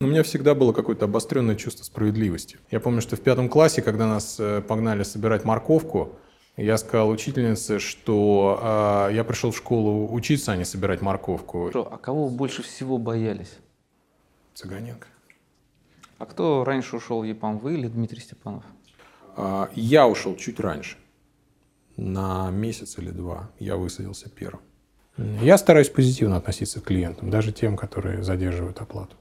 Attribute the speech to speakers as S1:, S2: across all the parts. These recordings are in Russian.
S1: У меня всегда было какое-то обостренное чувство справедливости. Я помню, что в пятом классе, когда нас э, погнали собирать морковку, я сказал учительнице, что э, я пришел в школу учиться, а не собирать морковку.
S2: А кого вы больше всего боялись?
S1: Цыганенко.
S2: А кто раньше ушел в ЕПАМ, вы или Дмитрий Степанов?
S1: А, я ушел чуть раньше, на месяц или два. Я высадился первым. Я стараюсь позитивно относиться к клиентам, даже тем, которые задерживают оплату.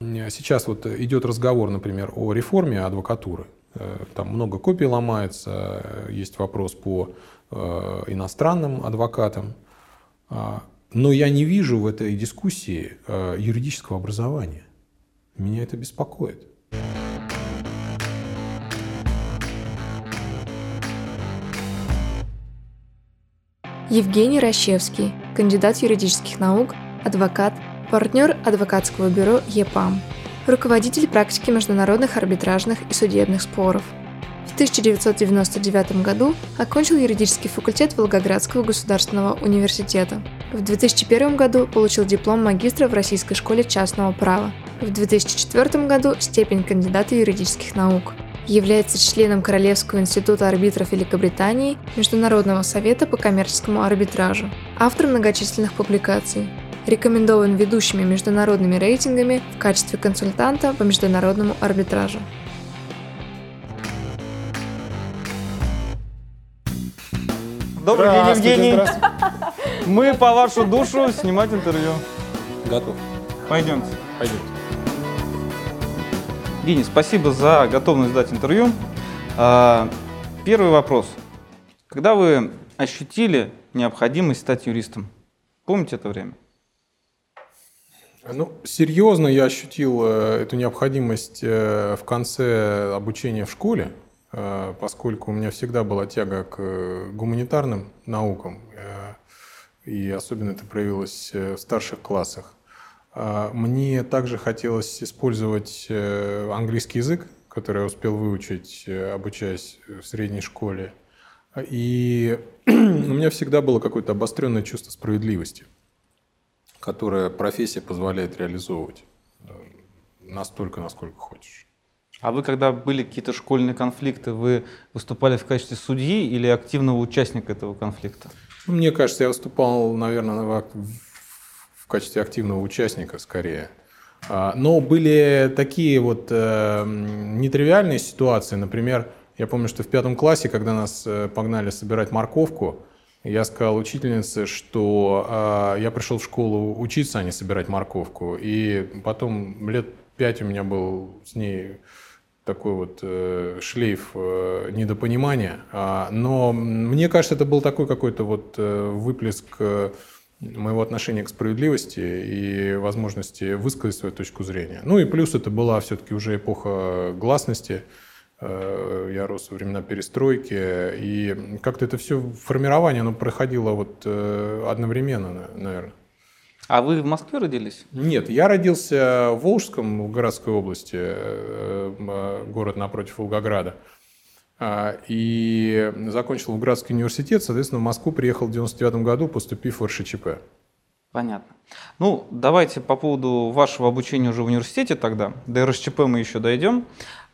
S1: Сейчас вот идет разговор, например, о реформе адвокатуры. Э, там много копий ломается, есть вопрос по э, иностранным адвокатам. А, но я не вижу в этой дискуссии э, юридического образования. Меня это беспокоит.
S3: Евгений Рощевский, кандидат юридических наук, адвокат, партнер адвокатского бюро ЕПАМ, руководитель практики международных арбитражных и судебных споров. В 1999 году окончил юридический факультет Волгоградского государственного университета. В 2001 году получил диплом магистра в Российской школе частного права. В 2004 году степень кандидата юридических наук является членом Королевского института арбитров Великобритании Международного совета по коммерческому арбитражу, автор многочисленных публикаций. Рекомендован ведущими международными рейтингами в качестве консультанта по международному арбитражу.
S2: Добрый день, Евгений. Мы по вашу душу снимать интервью.
S1: Готов.
S2: Пойдемте.
S1: Пойдемте.
S2: Евгений, спасибо за готовность дать интервью. А, первый вопрос. Когда вы ощутили необходимость стать юристом? Помните это время?
S1: Ну, серьезно я ощутил э, эту необходимость э, в конце обучения в школе, э, поскольку у меня всегда была тяга к гуманитарным наукам, и особенно это проявилось в старших классах. А, мне также хотелось использовать английский язык, который я успел выучить, обучаясь в средней школе. И у меня всегда было какое-то обостренное чувство справедливости, которое профессия позволяет реализовывать э, настолько, насколько хочешь.
S2: А вы, когда были какие-то школьные конфликты, вы выступали в качестве судьи или активного участника этого конфликта?
S1: Мне кажется, я выступал, наверное, в качестве активного участника скорее. А, но были такие вот э, нетривиальные ситуации. Например, я помню, что в пятом классе, когда нас э, погнали собирать морковку, я сказал учительнице, что э, я пришел в школу учиться, а не собирать морковку. И потом лет пять у меня был с ней такой вот э, шлейф э, недопонимания. А, но мне кажется, это был такой какой-то вот э, выплеск э, моего отношения к справедливости и возможности высказать свою точку зрения. Ну и плюс это была все-таки уже эпоха гласности, я рос во времена перестройки, и как-то это все формирование, оно проходило вот э, одновременно, наверное.
S2: А вы в Москве родились?
S1: Нет, я родился в Волжском, в городской области, э, город напротив Волгограда. А, и закончил Волгоградский университет, соответственно, в Москву приехал в 99 году, поступив в РШЧП.
S2: Понятно. Ну, давайте по поводу вашего обучения уже в университете тогда. До РСЧП мы еще дойдем.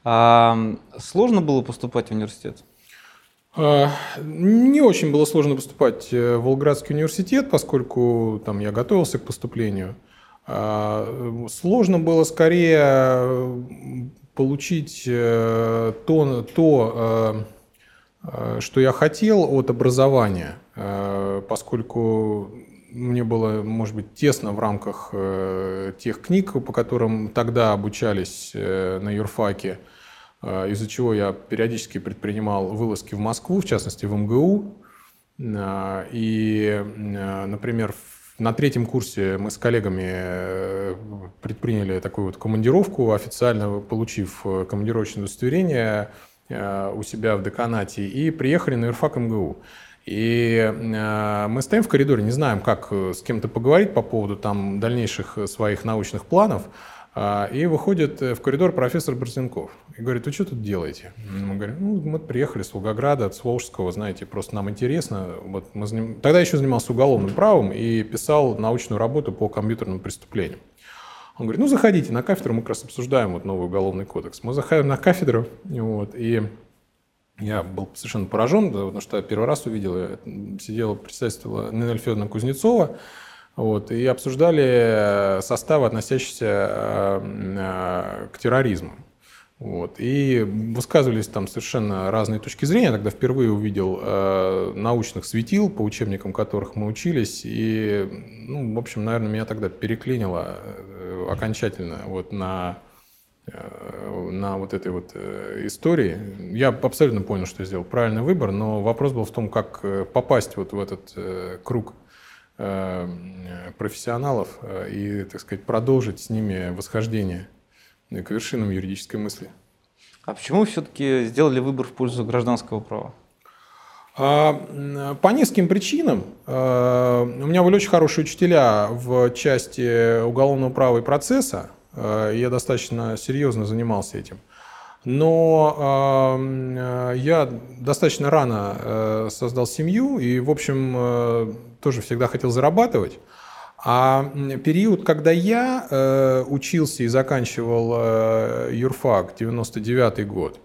S2: А, сложно было поступать в университет?
S1: А, не очень было сложно поступать в Волгоградский университет, поскольку там я готовился к поступлению. Сложно было скорее получить э, то, то э, э, что я хотел от образования, поскольку мне было, может быть, тесно в рамках тех книг, по которым тогда обучались на юрфаке, из-за чего я периодически предпринимал вылазки в Москву, в частности в МГУ. И, например, в на третьем курсе мы с коллегами э, предприняли такую вот командировку, официально получив э, командировочное удостоверение э, у себя в деканате, и приехали на юрфак МГУ. И мы стоим в коридоре, не знаем, как с кем-то поговорить по поводу там дальнейших своих научных планов. А, и выходит в коридор профессор Борзенков и говорит, вы что тут делаете? Мы говорим, ну, мы приехали с Волгограда, с Волжского, знаете, просто нам интересно. Вот мы заним... Тогда еще занимался уголовным правом и писал научную работу по компьютерным преступлениям. Он говорит, ну заходите на кафедру, мы как раз обсуждаем вот новый уголовный кодекс. Мы заходим на кафедру, вот, и я был совершенно поражен, потому что первый раз увидел, сидела представительство Нинель Федоровна Кузнецова, вот, и обсуждали составы, относящиеся э, э, к терроризму. Вот. И высказывались там совершенно разные точки зрения. Я тогда впервые увидел э, научных светил, по учебникам которых мы учились. И, ну, в общем, наверное, меня тогда переклинило э, окончательно вот на, э, на вот этой вот э, истории. Я абсолютно понял, что сделал правильный выбор, но вопрос был в том, как э, попасть вот в этот э, круг э, профессионалов э, и, так сказать, продолжить с ними восхождение к вершинам юридической мысли.
S2: А почему все-таки сделали выбор в пользу гражданского права?
S1: А, по нескольким причинам. А, у меня были очень хорошие учителя в части уголовного права и процесса. Я достаточно серьезно занимался этим. Но я достаточно рано создал семью и, в общем, тоже всегда хотел зарабатывать. А период, когда я э, учился и заканчивал э, юрфак, 99 год,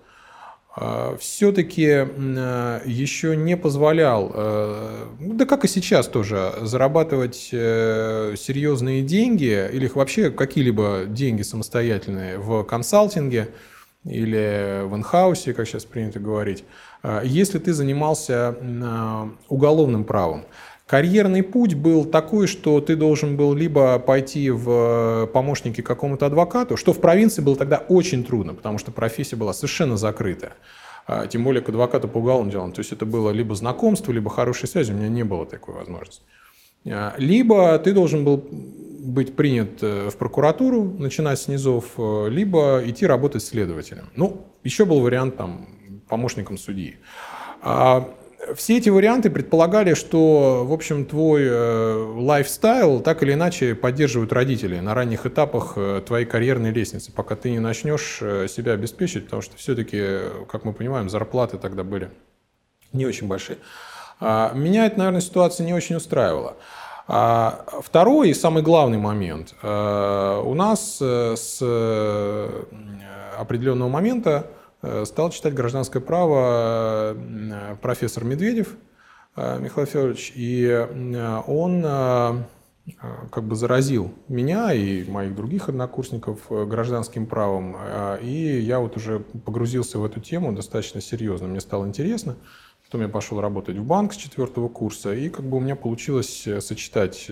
S1: э, все-таки э, еще не позволял, э, да как и сейчас тоже, зарабатывать э, серьезные деньги или вообще какие-либо деньги самостоятельные в консалтинге или в инхаусе, как сейчас принято говорить, э, если ты занимался э, уголовным правом. Карьерный путь был такой, что ты должен был либо пойти в помощники какому-то адвокату, что в провинции было тогда очень трудно, потому что профессия была совершенно закрытая. А, тем более к адвокату по уголовным делам. То есть это было либо знакомство, либо хорошая связь. У меня не было такой возможности. А, либо ты должен был быть принят э, в прокуратуру, начинать с низов, э, либо идти работать следователем. Ну, еще был вариант там помощником судьи. А, все эти варианты предполагали, что, в общем, твой э, лайфстайл так или иначе поддерживают родители на ранних этапах твоей карьерной лестницы, пока ты не начнешь себя обеспечить, потому что все-таки, как мы понимаем, зарплаты тогда были не очень большие. А, меня эта, наверное, ситуация не очень устраивала. А второй и самый главный момент. У нас с определенного момента Э, стал читать гражданское право э, профессор Медведев э, Михаил Федорович, и он как бы заразил меня и моих других однокурсников гражданским правом, и я вот уже погрузился в эту тему достаточно серьезно, мне стало интересно. Потом я пошел работать в банк с четвертого курса, и как бы у меня получилось сочетать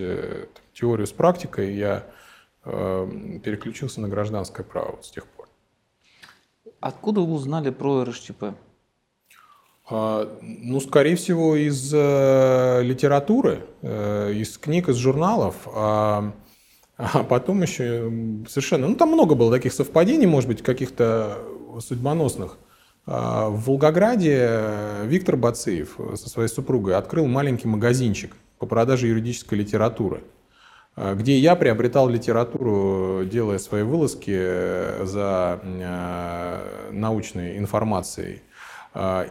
S1: теорию с практикой, я переключился на гражданское право вот с тех пор.
S2: Откуда вы узнали про РШЧП?
S1: А, ну, скорее всего, из э, литературы, э, из книг, из журналов. А, а потом еще совершенно... Ну, там много было таких совпадений, может быть, каких-то судьбоносных. А, в Волгограде Виктор Бациев со своей супругой открыл маленький магазинчик по продаже юридической литературы – Э, где я приобретал литературу, делая свои вылазки э, за э, научной информацией.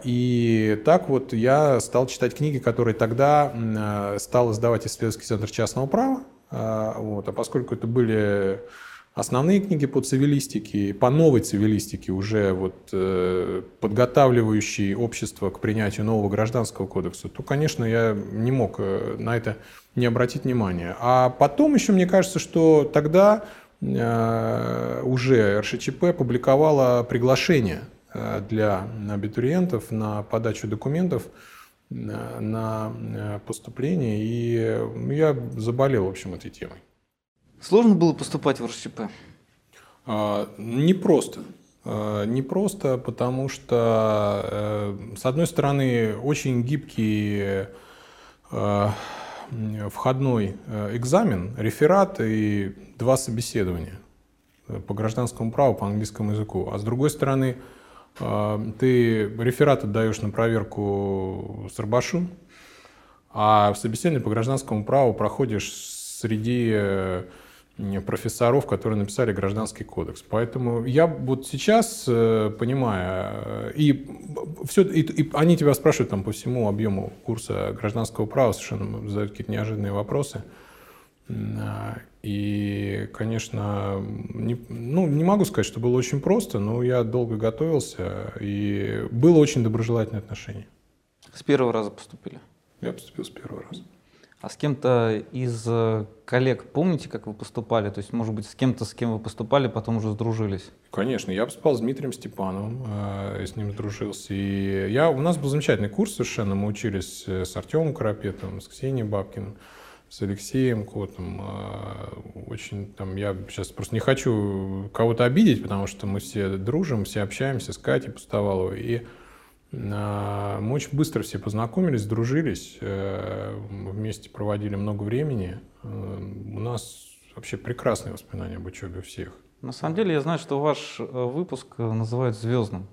S1: И так вот я стал читать книги, которые тогда стал издавать исследовательский центр частного права. Вот. А поскольку это были основные книги по цивилистике, по новой цивилистике, уже вот, э, подготавливающие общество к принятию нового гражданского кодекса, то, конечно, я не мог э, на это не обратить внимания. А потом еще мне кажется, что тогда э, уже РШЧП публиковала приглашение э, для абитуриентов на подачу документов э, на поступление, и я заболел, в общем, этой темой.
S2: Сложно было поступать в РШЧП?
S1: А, не просто. А, не просто, потому что, э, с одной стороны, очень гибкий э, входной э, экзамен, реферат и два собеседования по гражданскому праву, по английскому языку. А с другой стороны, ты реферат отдаешь на проверку с Рабашу, а в собеседовании по гражданскому праву проходишь среди профессоров, которые написали гражданский кодекс. Поэтому я вот сейчас э, понимаю, э, и, все, и, и они тебя спрашивают там по всему объему курса гражданского права, совершенно задают какие-то неожиданные вопросы. И, конечно, не, ну, не могу сказать, что было очень просто, но я долго готовился, и было очень доброжелательное отношение.
S2: С первого раза поступили?
S1: Я поступил с первого раза.
S2: А с кем-то из э, коллег помните, как вы поступали? То есть, может быть, с кем-то, с кем вы поступали, потом уже сдружились?
S1: Конечно, я поступал с Дмитрием Степановым, э, с ним сдружился. И я, у нас был замечательный курс совершенно, мы учились э, с Артемом Карапетовым, с Ксенией Бабкиным с Алексеем Котом. А, очень там, я сейчас просто не хочу кого-то обидеть, потому что мы все дружим, все общаемся с Катей Пустоваловой. И мы очень быстро все познакомились, дружились, э, вместе проводили много времени. Э, у нас вообще прекрасные воспоминания об учебе у всех.
S2: На самом деле я знаю, что ваш э, выпуск называют звездным.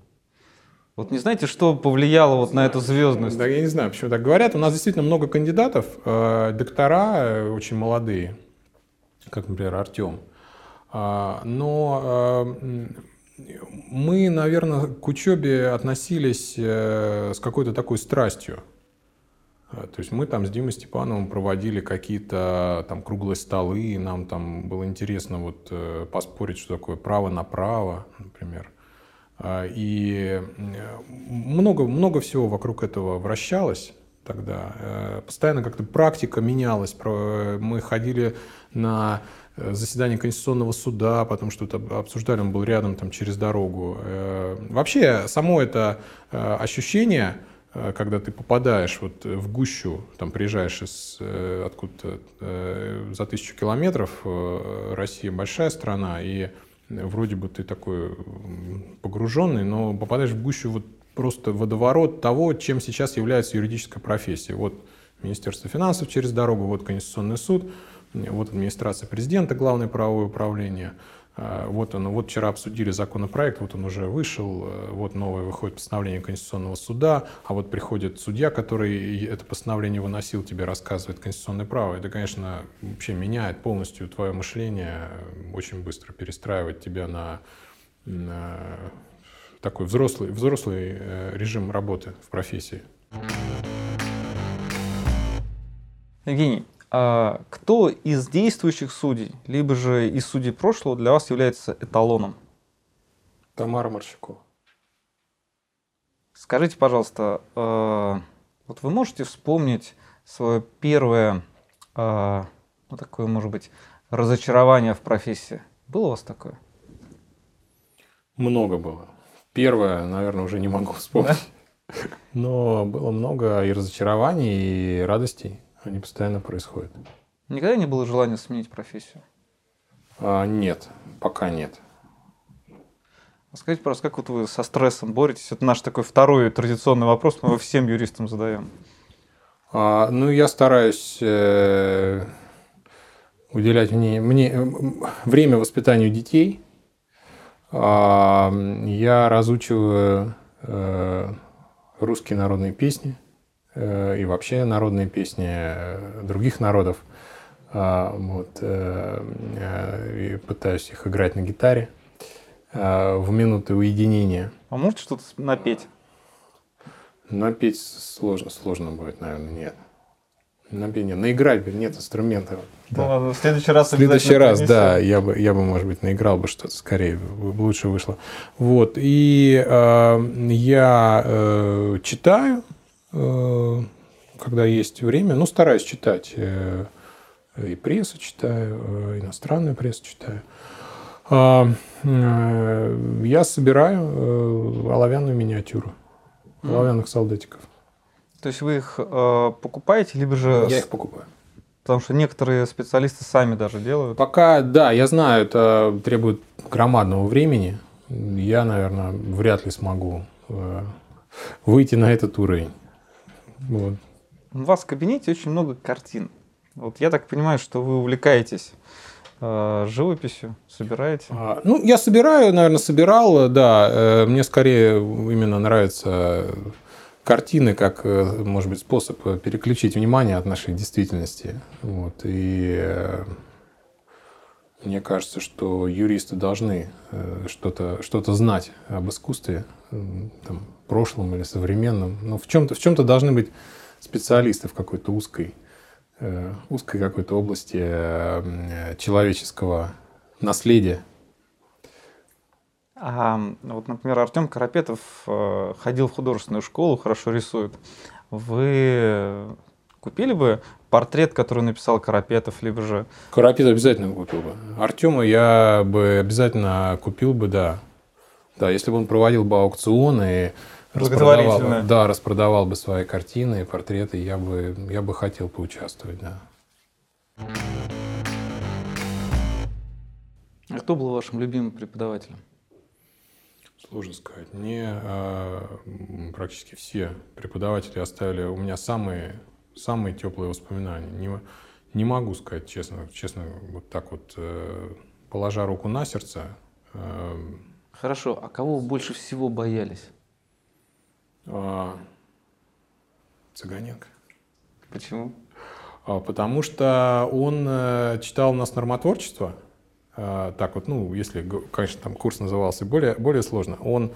S2: Вот не знаете, что повлияло вот на эту звездность?
S1: Да, я не знаю, почему так говорят. У нас действительно много кандидатов, доктора очень молодые, как, например, Артем. Э, но мы, наверное, к учебе относились э, с какой-то такой страстью. Э, то есть мы там с Димой Степановым проводили какие-то там круглые столы, нам там было интересно вот э, поспорить, что такое право на право, например. И много, много всего вокруг этого вращалось тогда. Постоянно как-то практика менялась. Мы ходили на заседание Конституционного суда, потому что это обсуждали, он был рядом там через дорогу. Э, вообще, само это ощущение, когда ты попадаешь вот в гущу, там приезжаешь из откуда-то за тысячу километров, Россия большая страна, и вроде бы ты такой погруженный, но попадаешь в гущу вот просто водоворот того, чем сейчас является юридическая профессия. Вот Министерство финансов через дорогу, вот Конституционный суд, вот администрация президента, главное правовое управление – а, вот он, вот вчера обсудили законопроект, вот он уже вышел, э, вот новое выходит постановление Конституционного суда, а вот приходит судья, который это постановление выносил, тебе рассказывает конституционное право. Это, конечно, вообще меняет полностью твое мышление, очень быстро перестраивает тебя на, на такой взрослый, взрослый э, режим работы в профессии.
S2: Евгений, а кто из действующих судей, либо же из судей прошлого для вас является эталоном?
S1: Тамара Марщакова.
S2: Скажите, пожалуйста, э, вот вы можете вспомнить свое первое, э, ну, такое, может быть, разочарование в профессии? Было у вас такое?
S1: Много было. Первое, наверное, уже не могу вспомнить. Да? Но было много и разочарований, и радостей. Они постоянно происходят.
S2: Никогда не было желания сменить профессию?
S1: А, нет, пока нет.
S2: А скажите, пожалуйста, как вот вы со стрессом боретесь? Это наш такой второй традиционный вопрос, мы его всем юристам задаем.
S1: А, ну, я стараюсь э, уделять мне, мне время воспитанию детей. А, я разучиваю э, русские народные песни. Э, и вообще народные песни э, других народов. А, вот, э, и пытаюсь их играть на гитаре в минуты уединения.
S2: А можете что-то напеть?
S1: Напеть сложно, сложно будет, наверное, нет. Напеть нет. Наиграть нет инструментов.
S2: Ну, да. ладно, в следующий раз
S1: В следующий раз, принесем. да, я бы, я бы, может быть, наиграл бы что-то скорее, лучше вышло. Вот, и э, я э, читаю, когда есть время, ну, стараюсь читать. Э, и прессу читаю, э, иностранную прессу читаю. А, я собираю оловянную миниатюру, оловянных солдатиков.
S2: То есть вы их покупаете, либо же...
S1: Я их покупаю.
S2: Потому что некоторые специалисты сами даже делают.
S1: Пока, да, я знаю, это требует громадного времени. Я, наверное, вряд ли смогу выйти на этот уровень.
S2: Вот. У вас в кабинете очень много картин. Вот я так понимаю, что вы увлекаетесь э, живописью, собираете?
S1: А, ну, я собираю, наверное, собирал, да. Э, мне скорее именно нравятся картины как, э, может быть, способ переключить внимание от нашей действительности. Вот. И э, мне кажется, что юристы должны что-то что знать об искусстве, там, прошлом или современном. Но в чем-то в чем-то должны быть специалисты в какой-то узкой э, узкой какой-то области э, человеческого наследия.
S2: А вот, например, Артем Карапетов э, ходил в художественную школу, хорошо рисует. Вы купили бы портрет, который написал Карапетов, либо же...
S1: Карапетов обязательно купил бы. Артема я бы обязательно купил бы, да. Да, если бы он проводил бы аукционы и распродавал, да, распродавал бы свои картины, портреты, я бы, я бы хотел поучаствовать, да.
S2: А кто был вашим любимым преподавателем?
S1: Сложно сказать. Мне э, практически все преподаватели оставили у меня самые, самые теплые воспоминания. Не, не могу сказать честно, честно, вот так вот, э, положа руку на сердце.
S2: Э, Хорошо, а кого вы больше всего боялись?
S1: Э, Цыганенко.
S2: Почему?
S1: А, потому что он э, читал у нас нормотворчество, а, так вот, ну, если, конечно, там курс назывался более, более сложно, он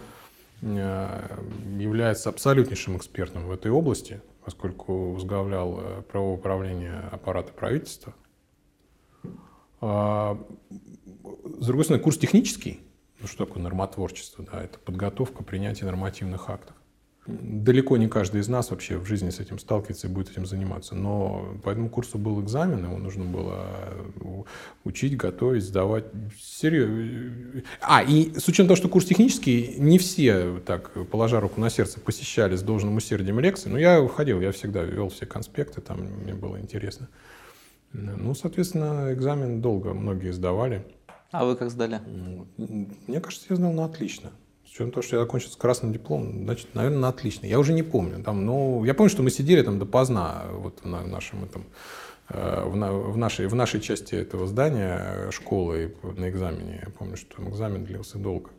S1: является абсолютнейшим экспертом в этой области, поскольку возглавлял э, правовое управление аппарата правительства. А, с другой стороны, курс технический, ну что такое нормотворчество, да, это подготовка принятия нормативных актов далеко не каждый из нас вообще в жизни с этим сталкивается и будет этим заниматься. Но по этому курсу был экзамен, его нужно было учить, готовить, сдавать. Серьезно. А, и с учетом того, что курс технический, не все, так, положа руку на сердце, посещали с должным усердием лекции. Но я ходил, я всегда вел все конспекты, там мне было интересно. Ну, соответственно, экзамен долго многие сдавали.
S2: А вы как сдали?
S1: Мне кажется, я сдал на отлично. С учетом того, что я закончил с красным дипломом, значит, наверное, на отлично. Я уже не помню. Там, ну, я помню, что мы сидели там допоздна вот, на нашем этом, э, в, на, в, нашей, в нашей части этого здания э, школы на экзамене. Я помню, что экзамен длился долго.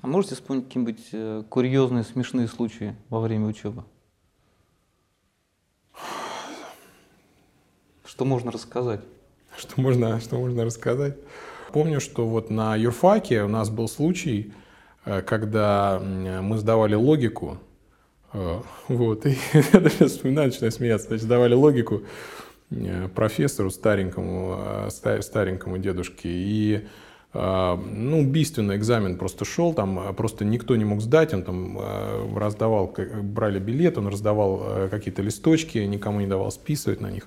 S2: А можете вспомнить какие-нибудь э, курьезные, смешные случаи во время учебы? Что можно рассказать?
S1: Что можно, что можно рассказать? Помню, что вот на юрфаке у нас был случай, когда мы сдавали логику, э, вот, и я даже вспоминаю, начинаю смеяться, значит, сдавали логику э, профессору старенькому, старенькому дедушке, и ну, убийственный экзамен просто шел, там просто никто не мог сдать, он там раздавал, брали билет, он раздавал какие-то листочки, никому не давал списывать на них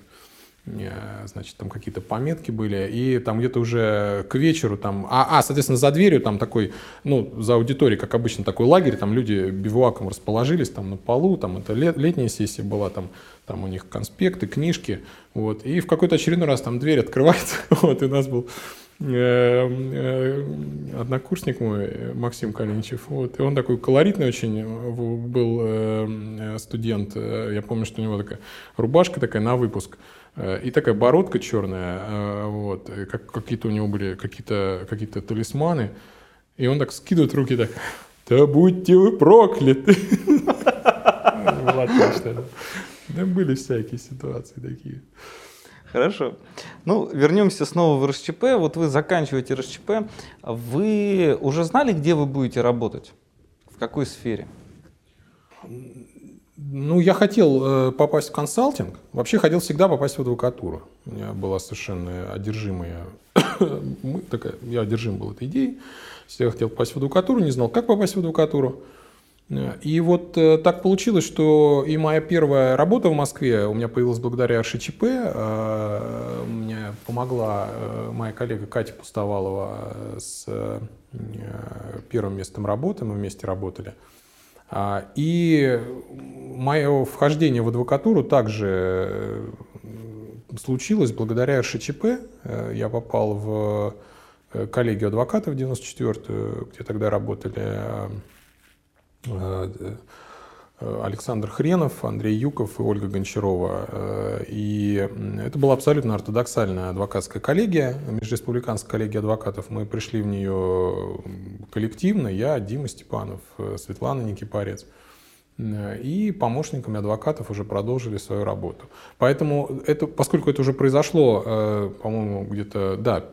S1: значит, там какие-то пометки были, и там где-то уже к вечеру там, а, а, соответственно, за дверью там такой, ну, за аудиторией, как обычно, такой лагерь, там люди бивуаком расположились там на полу, там это лет, летняя сессия была, там, там у них конспекты, книжки, вот, и в какой-то очередной раз там дверь открывается, вот, и у нас был э, э, однокурсник мой, Максим Калиничев, вот, и он такой колоритный очень был э, студент, я помню, что у него такая рубашка такая на выпуск, Э, и такая бородка черная, э, вот, как, какие-то у него были какие-то какие талисманы. И он так скидывает руки так, да будьте вы прокляты. Да были всякие ситуации такие.
S2: Хорошо. Ну, вернемся снова в РСЧП. Вот вы заканчиваете РСЧП. Вы уже знали, где вы будете работать? В какой сфере?
S1: Ну, я хотел э, попасть в консалтинг. Вообще хотел всегда попасть в адвокатуру. У меня была совершенно одержимая... такая, я одержим был этой идеей. Всегда хотел попасть в адвокатуру, не знал, как попасть в адвокатуру. И вот э, так получилось, что и моя первая работа в Москве у меня появилась благодаря РШЧП. Э, мне помогла моя коллега Катя Пустовалова с первым местом работы. Мы вместе работали. А, и мое вхождение в адвокатуру также э, случилось благодаря РШЧП. Э, я попал в э, коллегию адвокатов 94-ю, где тогда работали Александр Хренов, Андрей Юков и Ольга Гончарова. Э, и это была абсолютно ортодоксальная адвокатская коллегия, межреспубликанская коллегия адвокатов. Мы пришли в нее коллективно, я, Дима Степанов, э, Светлана Никипарец. И помощниками адвокатов уже продолжили свою работу. Поэтому, это, поскольку это уже произошло, по-моему, где-то, да,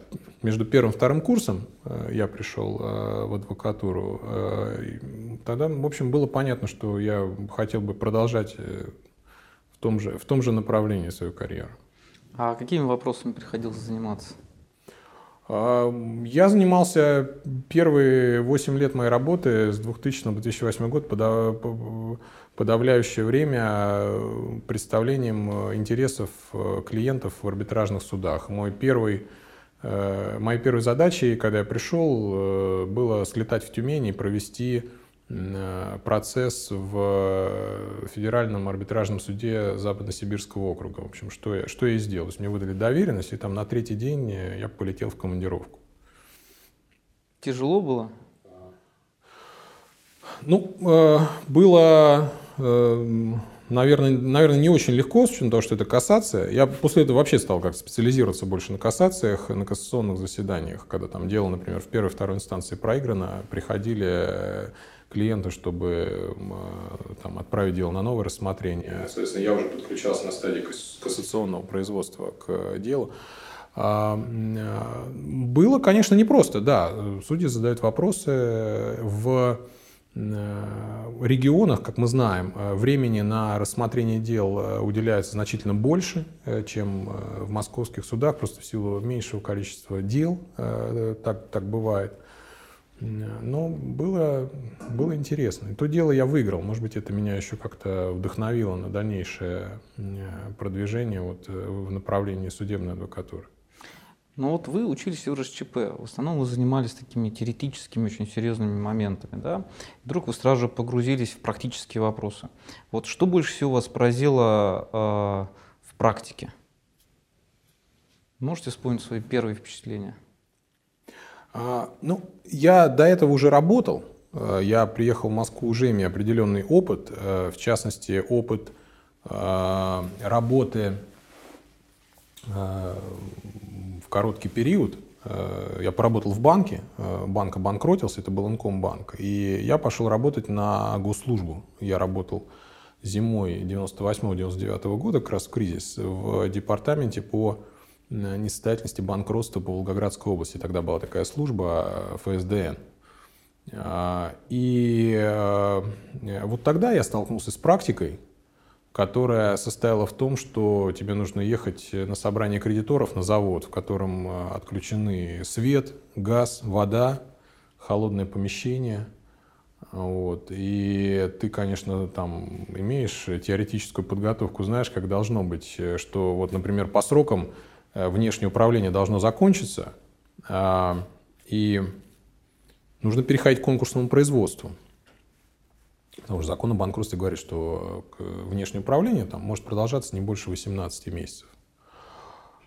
S1: между первым и вторым курсом э, я пришел э, в адвокатуру. Э, тогда, в общем, было понятно, что я хотел бы продолжать в том же, в том же направлении свою карьеру.
S2: А какими вопросами приходилось заниматься?
S1: А, я занимался первые 8 лет моей работы с 2000 по 2008 год подавляющее время представлением интересов клиентов в арбитражных судах. Мой первый, э, моей первой задачей, когда я пришел, э, было слетать в Тюмень и провести Э, процесс в Федеральном арбитражном суде Западно-Сибирского округа. В общем, что я, что я и сделал. То есть мне выдали доверенность, и там на третий день я полетел в командировку.
S2: Тяжело было?
S1: Ну, э, было, э, наверное, наверное, не очень легко, с учетом того, что это кассация. Я после этого вообще стал как специализироваться больше на кассациях, на кассационных заседаниях, когда там дело, например, в первой и второй инстанции проиграно, приходили клиента, чтобы а, там, отправить дело на новое рассмотрение. Соответственно, я уже подключался на стадии кассационного производства к делу. А, а, было, конечно, непросто, да. Судьи задают вопросы в регионах, как мы знаем, времени на рассмотрение дел уделяется значительно больше, э, чем э, в московских судах, просто в силу меньшего количества дел, э, так, так бывает. Но было, было интересно. И то дело я выиграл. Может быть, это меня еще как-то вдохновило на дальнейшее продвижение вот э, в направлении судебной адвокатуры.
S2: Ну вот вы учились в РСЧП, в основном вы занимались такими теоретическими, очень серьезными моментами, да? Вдруг вы сразу же погрузились в практические вопросы. Вот что больше всего вас поразило э, в практике? Можете вспомнить свои первые впечатления?
S1: А, ну, я до этого уже работал. А, я приехал в Москву, уже имея определенный опыт, а, в частности, опыт работы короткий период. Я поработал в банке, банк обанкротился, это был Инкомбанк, и я пошел работать на госслужбу. Я работал зимой 98-99 года, как раз в кризис, в департаменте по несостоятельности банкротства по Волгоградской области. Тогда была такая служба э, ФСДН. А, и э, вот тогда я столкнулся с практикой, которая состояла в том, что тебе нужно ехать на собрание кредиторов на завод, в котором э, отключены свет, газ, вода, холодное помещение. Вот. И ты, конечно, там имеешь теоретическую подготовку, знаешь, как должно быть, что вот, например, по срокам Э, внешнее управление должно закончиться, а, и нужно переходить к конкурсному производству. Потому что закон о банкротстве говорит, что внешнее управление там может продолжаться не больше 18 месяцев.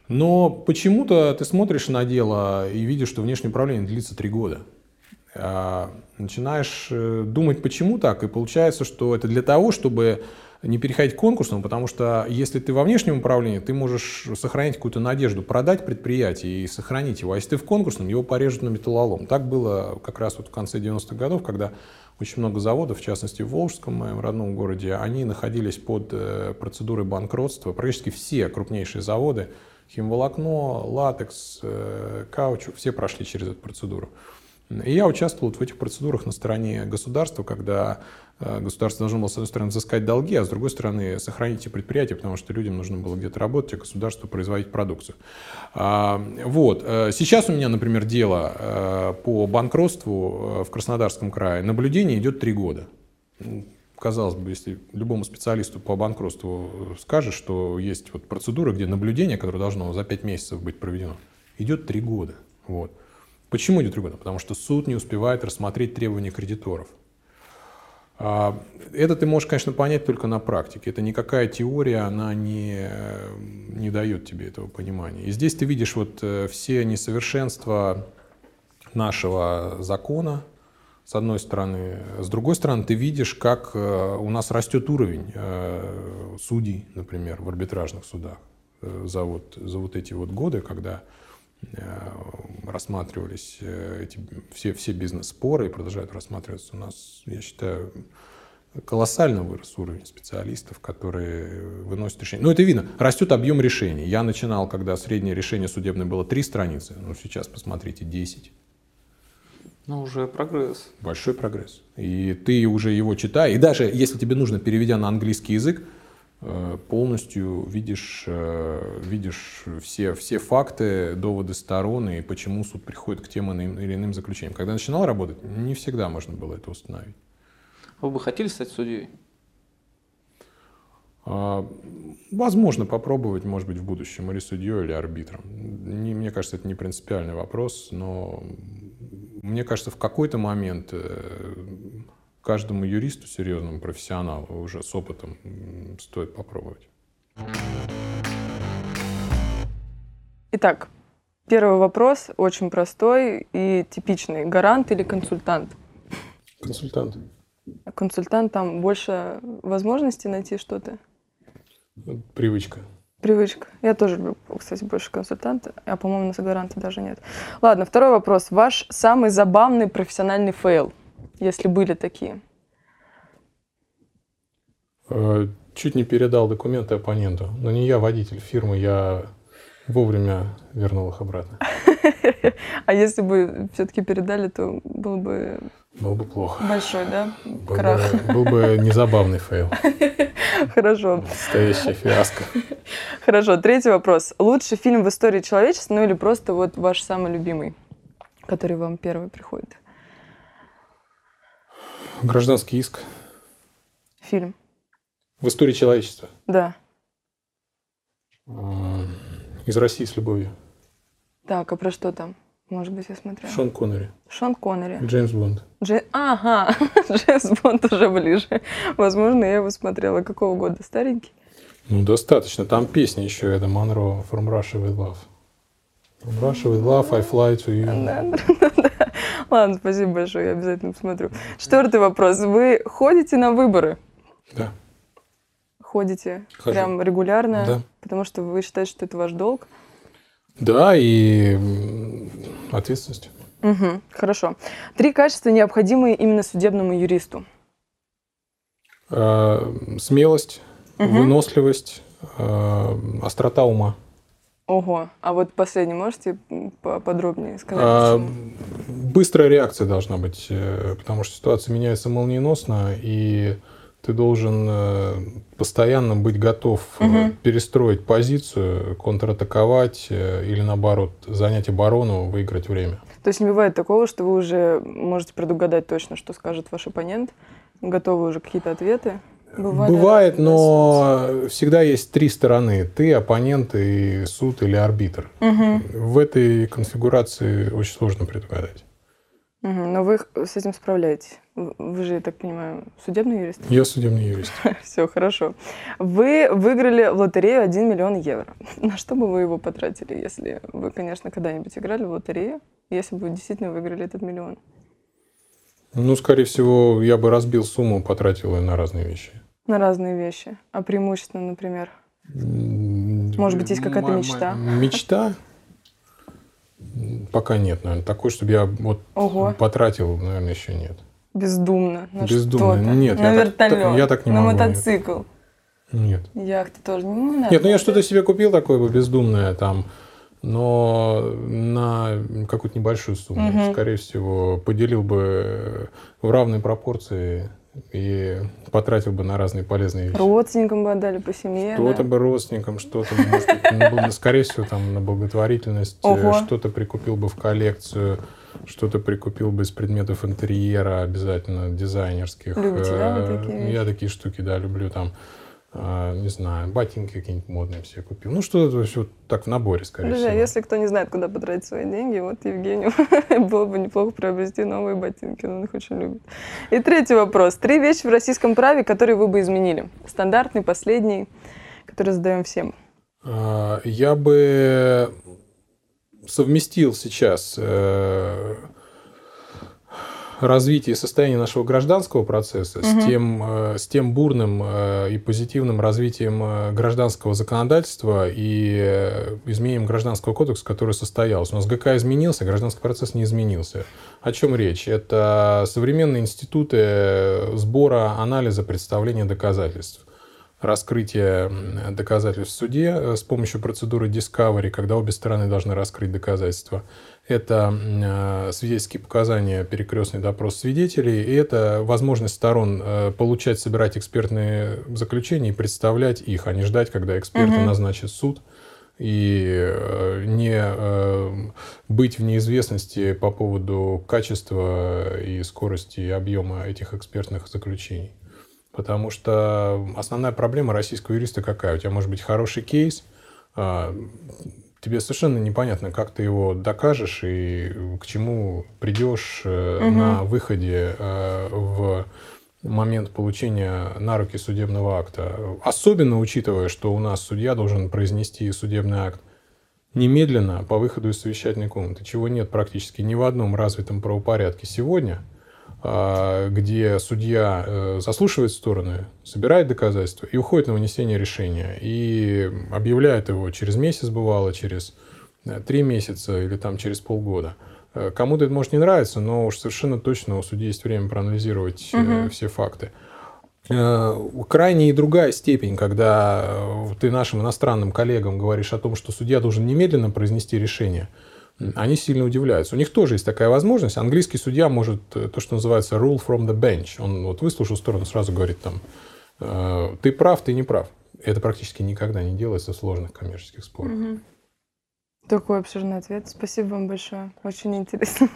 S1: Но почему-то ты смотришь на дело и видишь, что внешнее управление длится 3 года. А, начинаешь э, думать, почему так, и получается, что это для того, чтобы не переходить к конкурсному, потому что если ты во внешнем управлении, ты можешь сохранить какую-то надежду, продать предприятие и сохранить его. А если ты в конкурсном, его порежут на металлолом. Так было как раз вот в конце 90-х годов, когда очень много заводов, в частности в Волжском, моем родном городе, они находились под э, процедурой банкротства. Практически все крупнейшие заводы, химволокно, латекс, э, каучук, все прошли через эту процедуру. И я участвовал вот в этих процедурах на стороне государства, когда Э, государство должно было, с одной стороны, взыскать долги, а с другой стороны, сохранить эти предприятия, потому что людям нужно было где-то работать, а государству производить продукцию. А, вот. Э, сейчас у меня, например, дело э, по банкротству в Краснодарском крае. Наблюдение идет три года. Казалось бы, если любому специалисту по банкротству скажешь, что есть вот процедура, где наблюдение, которое должно за пять месяцев быть проведено, идет три года. Вот. Почему идет три? Потому что суд не успевает рассмотреть требования кредиторов. А, это ты можешь, конечно, понять только на практике. Это никакая теория, она не, не дает тебе этого понимания. И здесь ты видишь вот э, все несовершенства нашего закона, с одной стороны. С другой стороны, ты видишь, как э, у нас растет уровень э, судей, например, в арбитражных судах за вот, за вот эти вот годы, когда Э, рассматривались э, эти, все, все бизнес-споры и продолжают рассматриваться. У нас, я считаю, колоссально вырос уровень специалистов, которые выносят решения. Ну, это видно. Растет объем решений. Я начинал, когда среднее решение судебное было три страницы, ну, сейчас посмотрите, 10.
S2: Ну, уже прогресс.
S1: Большой прогресс. И ты уже его читаешь. И даже если тебе нужно, переведя на английский язык, э, полностью видишь, э, видишь все, все факты, доводы сторон и почему суд приходит к тем или иным заключениям. Когда начинал работать, не всегда можно было это установить.
S2: Вы бы хотели стать судьей?
S1: А, возможно, попробовать, может быть, в будущем или судьей, или арбитром. Не, мне кажется, это не принципиальный вопрос, но мне кажется, в какой-то момент э, каждому юристу, серьезному профессионалу, уже с опытом, стоит попробовать.
S4: Итак, первый вопрос очень простой и типичный. Гарант или консультант?
S1: Консультант.
S4: Консультант там больше возможностей найти что-то?
S1: Привычка.
S4: Привычка. Я тоже люблю, кстати, больше консультанта. А, по-моему, на гаранта даже нет. Ладно, второй вопрос. Ваш самый забавный профессиональный фейл, если были такие?
S1: Э, чуть не передал документы оппоненту. Но не я водитель фирмы, я вовремя вернул их обратно.
S4: А если бы все-таки передали, то было бы...
S1: Было бы плохо.
S4: Большой, да?
S1: Был Крах. Бы, был бы незабавный фейл.
S4: Хорошо.
S1: Настоящая фиаско.
S4: Хорошо. Третий вопрос. Лучший фильм в истории человечества, ну или просто вот ваш самый любимый, который вам первый приходит?
S1: Гражданский иск.
S4: Фильм.
S1: В истории человечества?
S4: Да.
S1: Из России с любовью.
S4: Так, а про что там? Может быть, я смотрела.
S1: Шон Коннери.
S4: Шон Коннери.
S1: Джеймс Бонд.
S4: Дж... Ага, Джеймс Бонд уже ближе. Возможно, я его смотрела. Какого года? Старенький?
S1: Ну, достаточно. Там песня еще, это Монро, From Russia with Love. From Russia with Love, I fly to you.
S4: Ладно, спасибо большое, я обязательно посмотрю. Четвертый вопрос. Вы ходите на выборы?
S1: Да.
S4: Ходите
S1: Хожу.
S4: прям регулярно?
S1: Да.
S4: Потому что вы считаете, что это ваш долг?
S1: Да, и ответственность.
S4: Угу, хорошо. Три качества, необходимые именно судебному юристу.
S1: Э, смелость, угу. выносливость, э, острота ума.
S4: Ого, а вот последний можете подробнее сказать? А,
S1: быстрая реакция должна быть, э, потому что ситуация меняется молниеносно, и ты должен э, постоянно быть готов угу. перестроить позицию, контратаковать или наоборот занять оборону, выиграть время.
S4: То есть не бывает такого, что вы уже можете предугадать точно, что скажет ваш оппонент, готовы уже какие-то ответы?
S1: Бывает, Бывает но всегда есть три стороны. Ты, оппонент и суд или арбитр. Угу. В этой конфигурации очень сложно предугадать.
S4: Угу, но вы с этим справляетесь. Вы же, я так понимаю, судебный юрист?
S1: Я судебный юрист.
S4: Все, хорошо. Вы выиграли в лотерею 1 миллион евро. На что бы вы его потратили, если вы, конечно, когда-нибудь играли в лотерею, если бы вы действительно выиграли этот миллион?
S1: Ну, скорее всего, я бы разбил сумму, потратил ее на разные вещи.
S4: На разные вещи. А преимущественно, например? Может быть, есть какая-то мечта?
S1: Мечта? Пока нет, наверное. Такой, чтобы я вот Ого. потратил, наверное, еще нет.
S4: Бездумно. На
S1: Бездумно.
S4: Что-то.
S1: Нет,
S4: на
S1: я
S4: вертолет,
S1: так, я так не
S4: на
S1: могу.
S4: мотоцикл.
S1: Нет.
S4: Яхты тоже не надо.
S1: Нет, ну я что-то себе купил такое бы бездумное там, но на какую-то небольшую сумму. Угу. Скорее всего, поделил бы в равной пропорции и потратил бы на разные полезные вещи.
S4: Родственникам бы отдали по семье.
S1: Что-то
S4: да?
S1: бы родственникам, что-то, может быть, скорее всего, там на благотворительность, Ого. что-то прикупил бы в коллекцию что-то прикупил бы из предметов интерьера обязательно, дизайнерских.
S4: Любите, да, вы такие?
S1: Я такие штуки, да, люблю там не знаю, ботинки какие-нибудь модные все купил. Ну, что-то все так в наборе, скорее
S4: Друзья,
S1: всего.
S4: если кто не знает, куда потратить свои деньги, вот Евгению было бы неплохо приобрести новые ботинки, он их очень любит. И третий вопрос. Три вещи в российском праве, которые вы бы изменили. Стандартный, последний, который задаем всем.
S1: Я бы совместил сейчас э, развитие и состояние нашего гражданского процесса угу. с, тем, э, с тем бурным э, и позитивным развитием гражданского законодательства и изменением гражданского кодекса, который состоялся. У нас ГК изменился, гражданский процесс не изменился. О чем речь? Это современные институты сбора, анализа, представления доказательств. Раскрытия доказательств в суде э, с помощью процедуры discovery, когда обе стороны должны раскрыть доказательства. Это э, свидетельские показания, перекрестный допрос свидетелей, и это возможность сторон э, получать, собирать экспертные заключения и представлять их, а не ждать, когда эксперты угу. назначит суд и не быть в неизвестности по поводу качества и скорости и объема этих экспертных заключений. Потому что основная проблема российского юриста какая? У тебя может быть хороший кейс, а, тебе совершенно непонятно, как ты его докажешь и к чему придешь угу. на выходе э, в момент получения на руки судебного акта. Особенно учитывая, что у нас судья должен произнести судебный акт немедленно по выходу из совещательной комнаты, чего нет практически ни в одном развитом правопорядке сегодня – где судья э, заслушивает стороны, собирает доказательства и уходит на вынесение решения. И объявляет его через месяц, бывало, через э, три месяца или там через полгода. Э, кому-то это может не нравиться, но уж совершенно точно у судьи есть время проанализировать угу. все факты. Крайне и другая степень, когда ты нашим иностранным коллегам говоришь о том, что судья должен немедленно произнести решение – они сильно удивляются. У них тоже есть такая возможность. Английский судья может э, то, что называется rule from the bench. Он вот выслушал сторону, сразу говорит там, «Э, ты прав, ты не прав. Это практически никогда не делается в сложных коммерческих спорах. Угу.
S4: Такой обширный ответ. Спасибо вам большое. Очень интересно.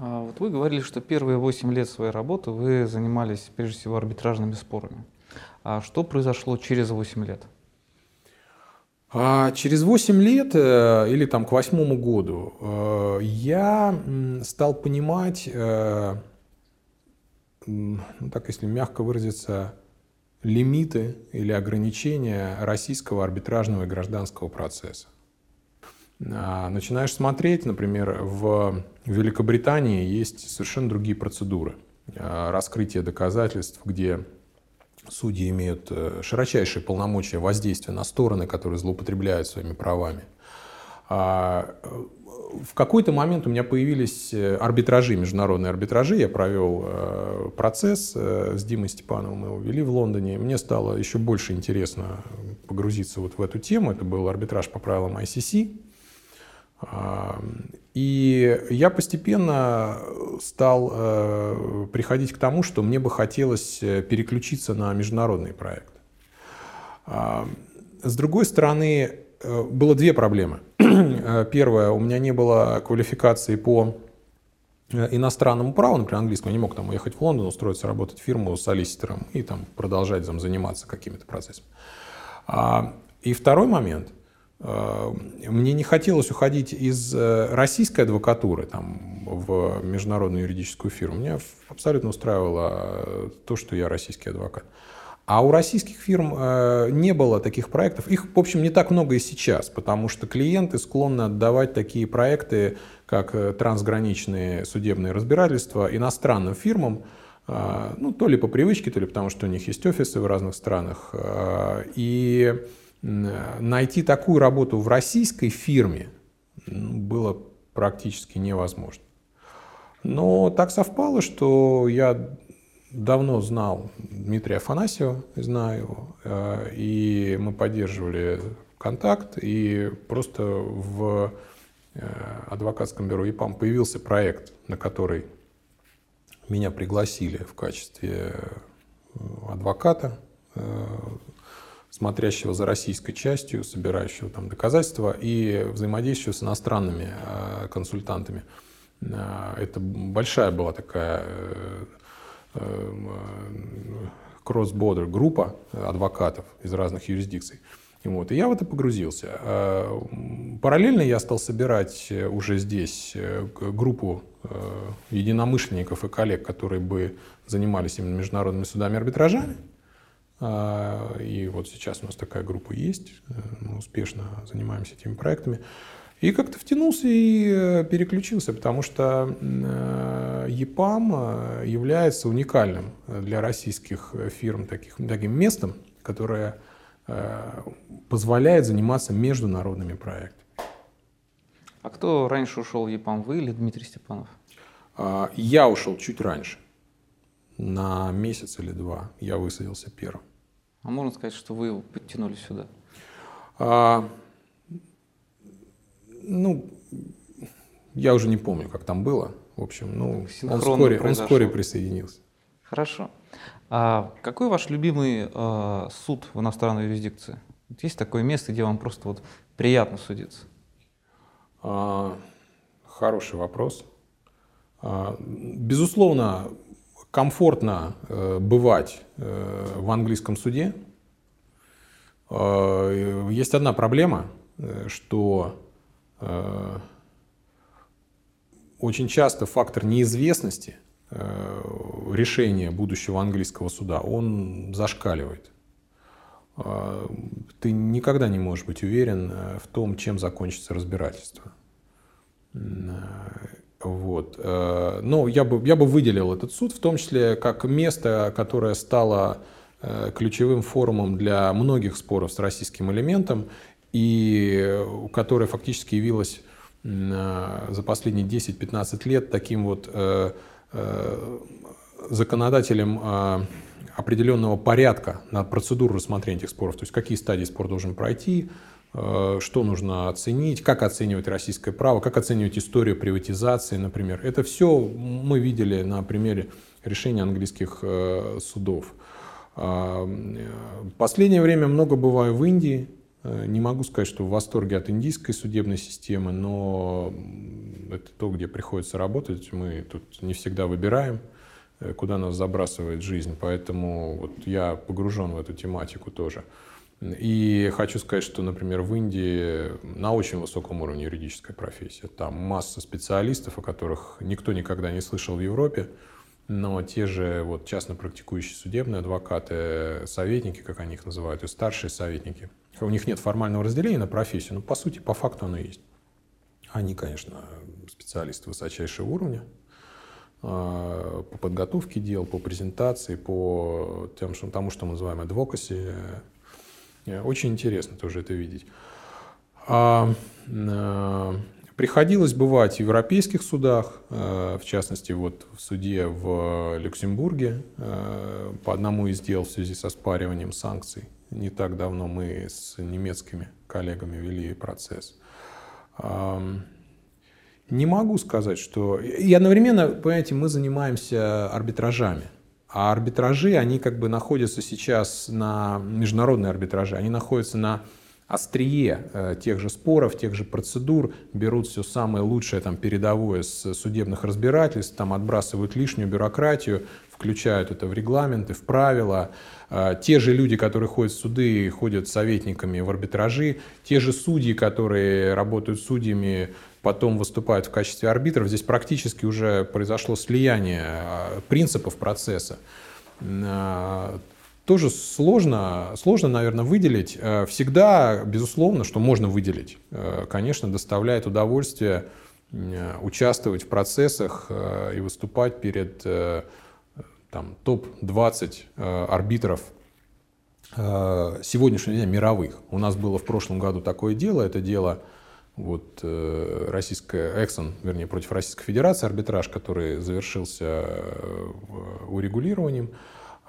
S2: А вот вы говорили, что первые 8 лет своей работы вы занимались прежде всего арбитражными спорами. А что произошло через 8 лет?
S1: А через 8 лет э, или там к восьмому году э, я стал понимать, э, ну, так если мягко выразиться, лимиты или ограничения российского арбитражного и гражданского процесса. А, начинаешь смотреть, например, в Великобритании есть совершенно другие процедуры. Раскрытие доказательств, где Судьи имеют э, широчайшие полномочия воздействия на стороны, которые злоупотребляют своими правами. А, э, в какой-то момент у меня появились э, арбитражи, международные арбитражи. Я провел процесс с Димой Степановым, мы его вели в Лондоне. Мне стало еще больше интересно погрузиться вот в эту тему. Это был арбитраж по правилам ICC. И я постепенно стал э, приходить к тому, что мне бы хотелось э, переключиться на международный проект. С другой стороны, э, было две проблемы. Первое, у меня не было квалификации по иностранному праву, например, английскому. Я не мог там уехать в Лондон, устроиться работать в фирму с солиситором и там продолжать там, заниматься какими-то процессами. И второй момент – мне не хотелось уходить из э, российской адвокатуры там, в международную юридическую фирму. Меня абсолютно устраивало э, то, что я российский адвокат. А у российских фирм не было таких проектов. Их, в общем, не так много и сейчас, потому что клиенты склонны отдавать такие проекты, как трансграничные судебные разбирательства, иностранным фирмам, ну, то ли по привычке, то ли потому, что у них есть офисы в разных странах. И найти такую работу в российской фирме ну, было практически невозможно. Но так совпало, что я давно знал Дмитрия Афанасьева, знаю его, э, и мы поддерживали контакт, и просто в э, адвокатском бюро ИПАМ появился проект, на который меня пригласили в качестве э, адвоката смотрящего за российской частью, собирающего там доказательства и взаимодействующего с иностранными э, консультантами. Э, это большая была такая э, кросс-бордер группа адвокатов из разных юрисдикций. Вот. И я в это погрузился. Параллельно я стал собирать уже здесь группу единомышленников и коллег, которые бы занимались именно международными судами и арбитражами. А, и вот сейчас у нас такая группа есть, э, мы успешно занимаемся этими проектами. И как-то втянулся и э, переключился, потому что э, ЕПАМ является уникальным для российских фирм таких, таким местом, которое позволяет заниматься международными проектами.
S2: А кто раньше ушел в ЕПАМ, вы или Дмитрий Степанов?
S1: А, я ушел чуть раньше. на месяц или два я высадился первым.
S2: А можно сказать, что вы его подтянули сюда?
S1: А, ну, я уже не помню, как там было. В общем, ну, он вскоре, он вскоре присоединился.
S2: Хорошо. А какой ваш любимый э, суд в иностранной юрисдикции? Есть такое место, где вам просто вот приятно судиться?
S1: А, хороший вопрос. А, безусловно, комфортно э, бывать э, в английском суде. Э, есть одна проблема, что очень часто фактор неизвестности решения будущего английского суда, он зашкаливает. Ты никогда не можешь быть уверен в том, чем закончится разбирательство. Вот. Э, но я бы, я бы выделил этот суд, в том числе как место, которое стало э, ключевым форумом для многих споров с российским элементом, и которое фактически явилось э, за последние 10-15 лет таким вот законодателем определенного порядка на процедуру рассмотрения этих споров, то есть какие стадии спор должен пройти, Э, что нужно оценить, как оценивать российское право, как оценивать историю приватизации, например. Это все мы видели на примере решения английских э, судов. А, последнее время много бываю в Индии. Э, не могу сказать, что в восторге от индийской судебной системы, но это то, где приходится работать. Мы тут не всегда выбираем, куда нас забрасывает жизнь. Поэтому вот я погружен в эту тематику тоже. И хочу сказать, что, например, в Индии на очень высоком уровне юридическая профессия. Там масса специалистов, о которых никто никогда не слышал в Европе, но те же вот частно практикующие судебные адвокаты, советники, как они их называют, и старшие советники, у них нет формального разделения на профессию, но по сути, по факту оно есть. Они, конечно, специалисты высочайшего уровня, а, по подготовке дел, по презентации, по тем, тому, что мы называем advocacy, очень интересно тоже это видеть. А, а, приходилось бывать в европейских судах, а, в частности, вот в суде в Люксембурге по одному из дел в связи со спариванием санкций. Не так давно мы с немецкими коллегами вели процесс. Не могу сказать, что... И одновременно, понимаете, мы занимаемся арбитражами. А арбитражи, они как бы находятся сейчас на международные арбитражи, они находятся на острие э, тех же споров, тех же процедур, берут все самое лучшее там передовое с судебных разбирательств, там отбрасывают лишнюю бюрократию, включают это в регламенты, в правила. Э, те же люди, которые ходят в суды, ходят советниками в арбитражи. Те же судьи, которые работают судьями, потом выступают в качестве арбитров. Здесь практически уже произошло слияние а, принципов процесса. А, тоже сложно, сложно, наверное, выделить. А, всегда, безусловно, что можно выделить. Конечно, доставляет удовольствие участвовать в процессах и выступать перед там, топ-20 арбитров сегодняшнего дня мировых. У нас было в прошлом году такое дело. Это дело вот э, российская Эксон, вернее, против Российской Федерации арбитраж, который завершился э, урегулированием.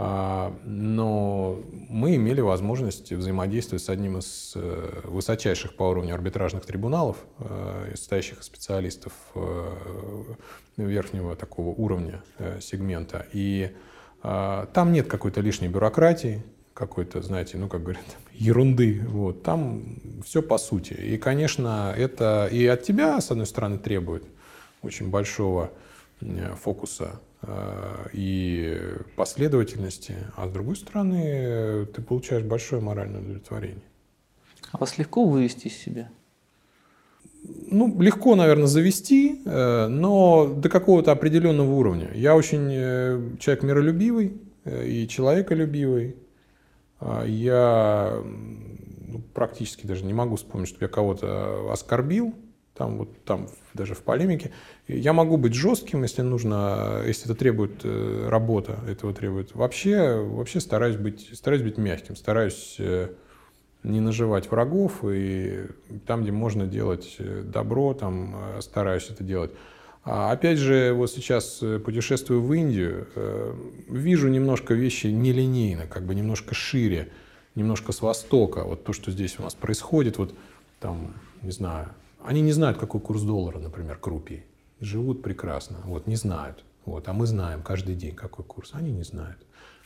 S1: А, но мы имели возможность взаимодействовать с одним из э, высочайших по уровню арбитражных трибуналов, состоящих из специалистов верхнего такого уровня сегмента. И там нет какой-то лишней бюрократии, какой-то, знаете, ну, как говорят, ерунды. Вот. Там все по сути. И, конечно, это и от тебя, с одной стороны, требует очень большого э, фокуса э, и последовательности, а с другой стороны, ты получаешь большое моральное удовлетворение.
S2: А вас легко вывести из себя?
S1: Ну, легко, наверное, завести, э, но до какого-то определенного уровня. Я очень человек миролюбивый и человеколюбивый. А, я ну, практически даже не могу вспомнить, чтобы я кого-то оскорбил, там вот там даже в полемике. Я могу быть жестким, если нужно, если это требует э, работа, этого требует. Вообще, вообще стараюсь быть, стараюсь быть мягким, стараюсь э, не наживать врагов и там, где можно делать э, добро, там стараюсь это делать. А опять же, вот сейчас э, путешествую в Индию, э, вижу немножко вещи нелинейно, как бы немножко шире, немножко с востока. Вот то, что здесь у нас происходит, вот там, не знаю, они не знают, какой курс доллара, например, к рупии. Живут прекрасно, вот не знают. Вот, а мы знаем каждый день, какой курс. Они не знают.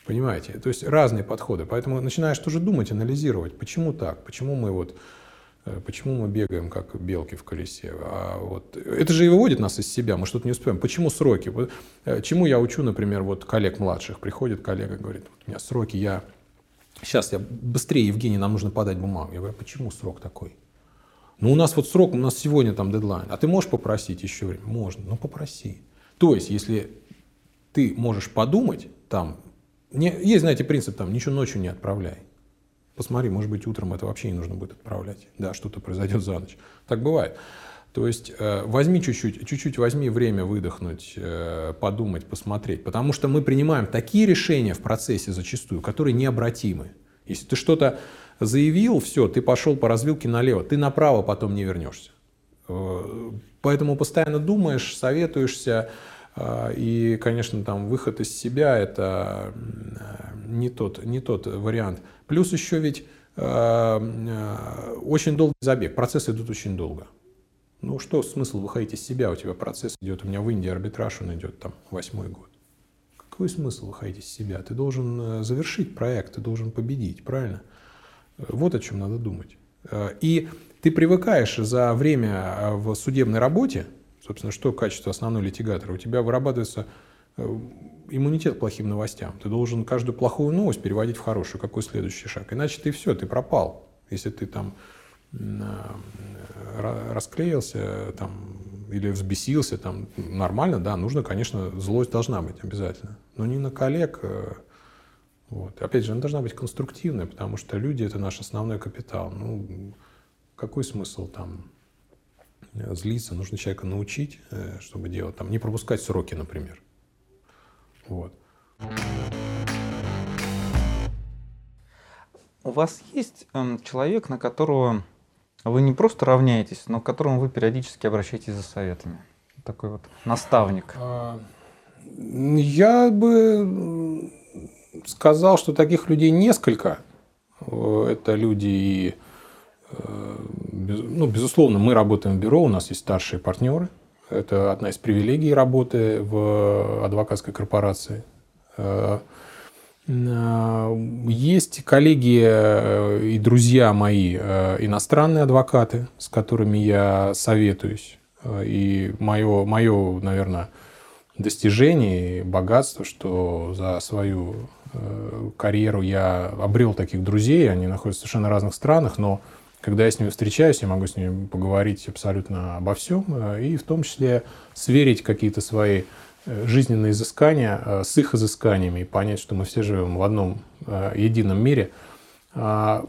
S1: Понимаете? То есть разные подходы. Поэтому начинаешь тоже думать, анализировать, почему так, почему мы вот почему мы бегаем, как белки в колесе? А вот, это же и выводит нас из себя, мы что-то не успеваем. Почему сроки? Э, чему я учу, например, вот коллег младших? Приходит коллега, говорит, вот у меня сроки, я... Сейчас я быстрее, Евгений, нам нужно подать бумагу. Я говорю, «А почему срок такой? Ну, у нас вот срок, у нас сегодня там дедлайн. А ты можешь попросить еще время? Можно, ну попроси. То есть, если ты можешь подумать, там, не, есть, знаете, принцип, там, ничего ночью не отправляй. Посмотри, может быть, утром это вообще не нужно будет отправлять. Да, что-то произойдет за ночь. Так бывает. То есть э, возьми чуть-чуть, чуть-чуть возьми время выдохнуть, э, подумать, посмотреть. Потому что мы принимаем такие решения в процессе зачастую, которые необратимы. Если ты что-то заявил, все, ты пошел по развилке налево, ты направо потом не вернешься. Э, поэтому постоянно думаешь, советуешься, и, конечно, там выход из себя – это не тот, не тот вариант. Плюс еще ведь э, э, очень долгий забег, процессы идут очень долго. Ну что смысл выходить из себя, у тебя процесс идет, у меня в Индии арбитраж, он идет там восьмой год. Какой смысл выходить из себя? Ты должен э, завершить проект, ты должен победить, правильно? Вот о чем надо думать. И ты привыкаешь за время в судебной работе, собственно, что качество основной литигатора, у тебя вырабатывается иммунитет к плохим новостям. Ты должен каждую плохую новость переводить в хорошую. Какой следующий шаг? Иначе ты все, ты пропал. Если ты там расклеился там, или взбесился, там, нормально, да, нужно, конечно, злость должна быть обязательно. Но не на коллег. Э, вот. Опять же, она должна быть конструктивная, потому что люди – это наш основной капитал. Ну, какой смысл там злиться? Нужно человека научить, э, чтобы делать, там, не пропускать сроки, например. Вот.
S2: У вас есть э, человек, на которого вы не просто равняетесь, но к которому вы периодически обращаетесь за советами? Такой вот наставник. А,
S1: я бы сказал, что таких людей несколько. Это люди и э, ну, безусловно, мы работаем в бюро, у нас есть старшие партнеры – это одна из привилегий работы в адвокатской корпорации. Э, э, есть коллеги э, и друзья мои, иностранные адвокаты, с которыми я советуюсь. И мое, мое наверное, достижение и богатство, что за свою карьеру я обрел таких друзей, они находятся в совершенно разных странах, но когда я с ними встречаюсь, я могу с ними поговорить абсолютно обо всем, э, и в том числе сверить какие-то свои э, жизненные изыскания э, с их изысканиями и понять, что мы все живем в одном едином мире. А,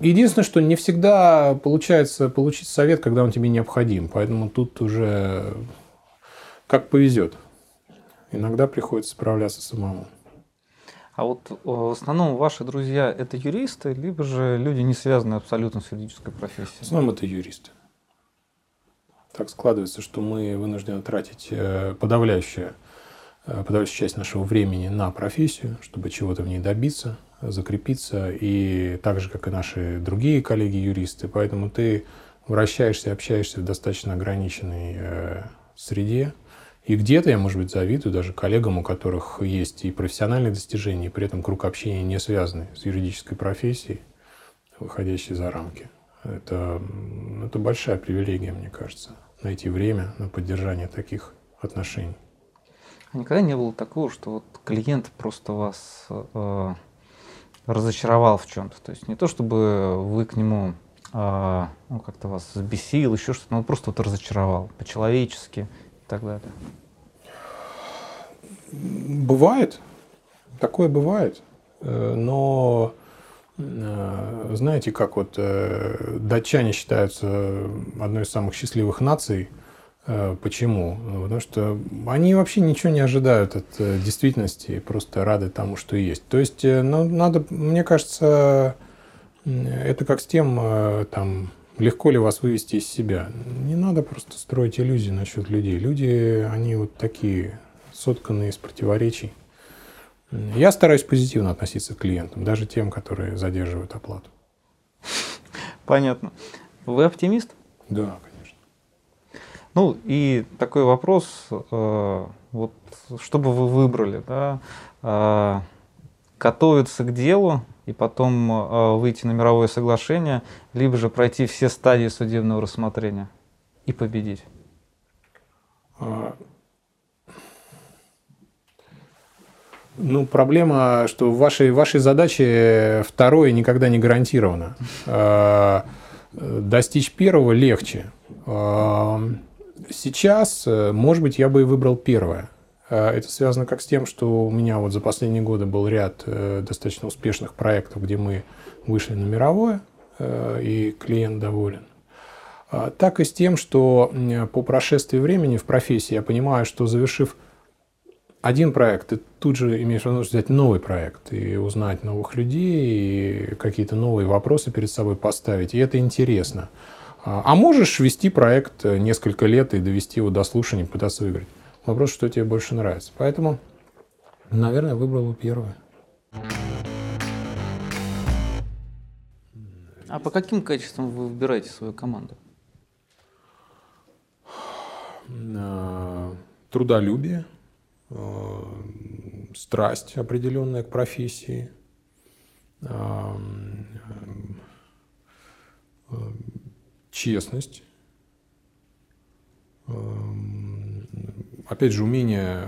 S1: единственное, что не всегда получается получить совет, когда он тебе необходим. Поэтому тут уже как повезет. Иногда приходится справляться самому.
S2: А вот э, в основном ваши друзья это юристы, либо же люди, не связанные абсолютно с юридической профессией?
S1: В основном это юристы. Так складывается, что мы вынуждены тратить э, подавляющую, э, подавляющую часть нашего времени на профессию, чтобы чего-то в ней добиться, закрепиться, и так же, как и наши другие коллеги-юристы. Поэтому ты вращаешься, общаешься в достаточно ограниченной среде, и где-то я, может быть, завидую даже коллегам, у которых есть и профессиональные достижения, и при этом круг общения не связанный с юридической профессией, выходящий за рамки. Это, это большая привилегия, мне кажется, найти время на поддержание таких отношений.
S2: А никогда не было такого, что вот клиент просто вас э, разочаровал в чем-то? То есть не то, чтобы вы к нему э, ну, как-то вас взбесил, еще что-то, но просто вот разочаровал по-человечески так далее.
S1: Бывает, такое бывает, э, но э, знаете, как вот э, датчане считаются одной из самых счастливых наций. Почему? Потому что они вообще ничего не ожидают от действительности, просто рады тому, что есть. То есть, ну, надо, мне кажется, это как с тем, там, Легко ли вас вывести из себя? Не надо просто строить иллюзии насчет людей. Люди, они вот такие, сотканные из противоречий. Я стараюсь позитивно относиться к клиентам, даже тем, которые задерживают оплату.
S2: Понятно. Вы оптимист?
S1: Да, конечно.
S2: Ну и такой вопрос, э, вот что бы вы выбрали, да, э, готовиться к делу и потом э, выйти на мировое соглашение, либо же пройти все стадии судебного рассмотрения и победить? А,
S1: Ну, проблема, что вашей, вашей задаче второе никогда не гарантировано. А, достичь первого легче. А, сейчас, может быть, я бы и выбрал первое. А, это связано как с тем, что у меня вот за последние годы был ряд э, достаточно успешных проектов, где мы вышли на мировое, э, и клиент доволен. Так и с тем, что по прошествии времени в профессии я понимаю, что завершив один проект, ты тут же имеешь возможность взять новый проект и узнать новых людей, и какие-то новые вопросы перед собой поставить, и это интересно. А, а можешь вести проект несколько лет и довести его до слушания, пытаться выиграть. Вопрос, что тебе больше нравится. Поэтому, наверное, выбрал бы первое.
S2: А по каким качествам вы выбираете свою команду?
S1: А, трудолюбие, Э, страсть определенная к профессии, э, честность, опять же, умение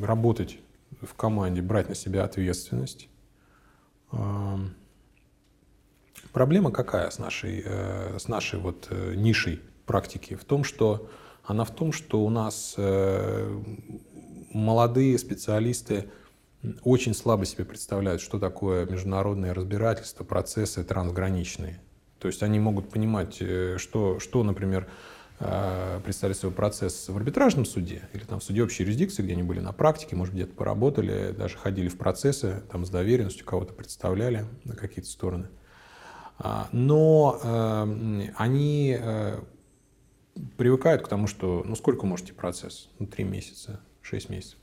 S1: работать в команде, брать на себя ответственность. Проблема какая с нашей, с нашей вот нишей практики? В том, что она в том, что у нас э, молодые специалисты очень слабо себе представляют, что такое международное разбирательство, процессы трансграничные. То есть они могут понимать, э, что, что например, э, представляет свой процесс в арбитражном суде или там в суде общей юрисдикции, где они были на практике, может, где-то поработали, даже ходили в процессы, там с доверенностью кого-то представляли на какие-то стороны. А, но э, они привыкают к тому, что ну сколько можете процесс? Ну, три месяца, шесть месяцев.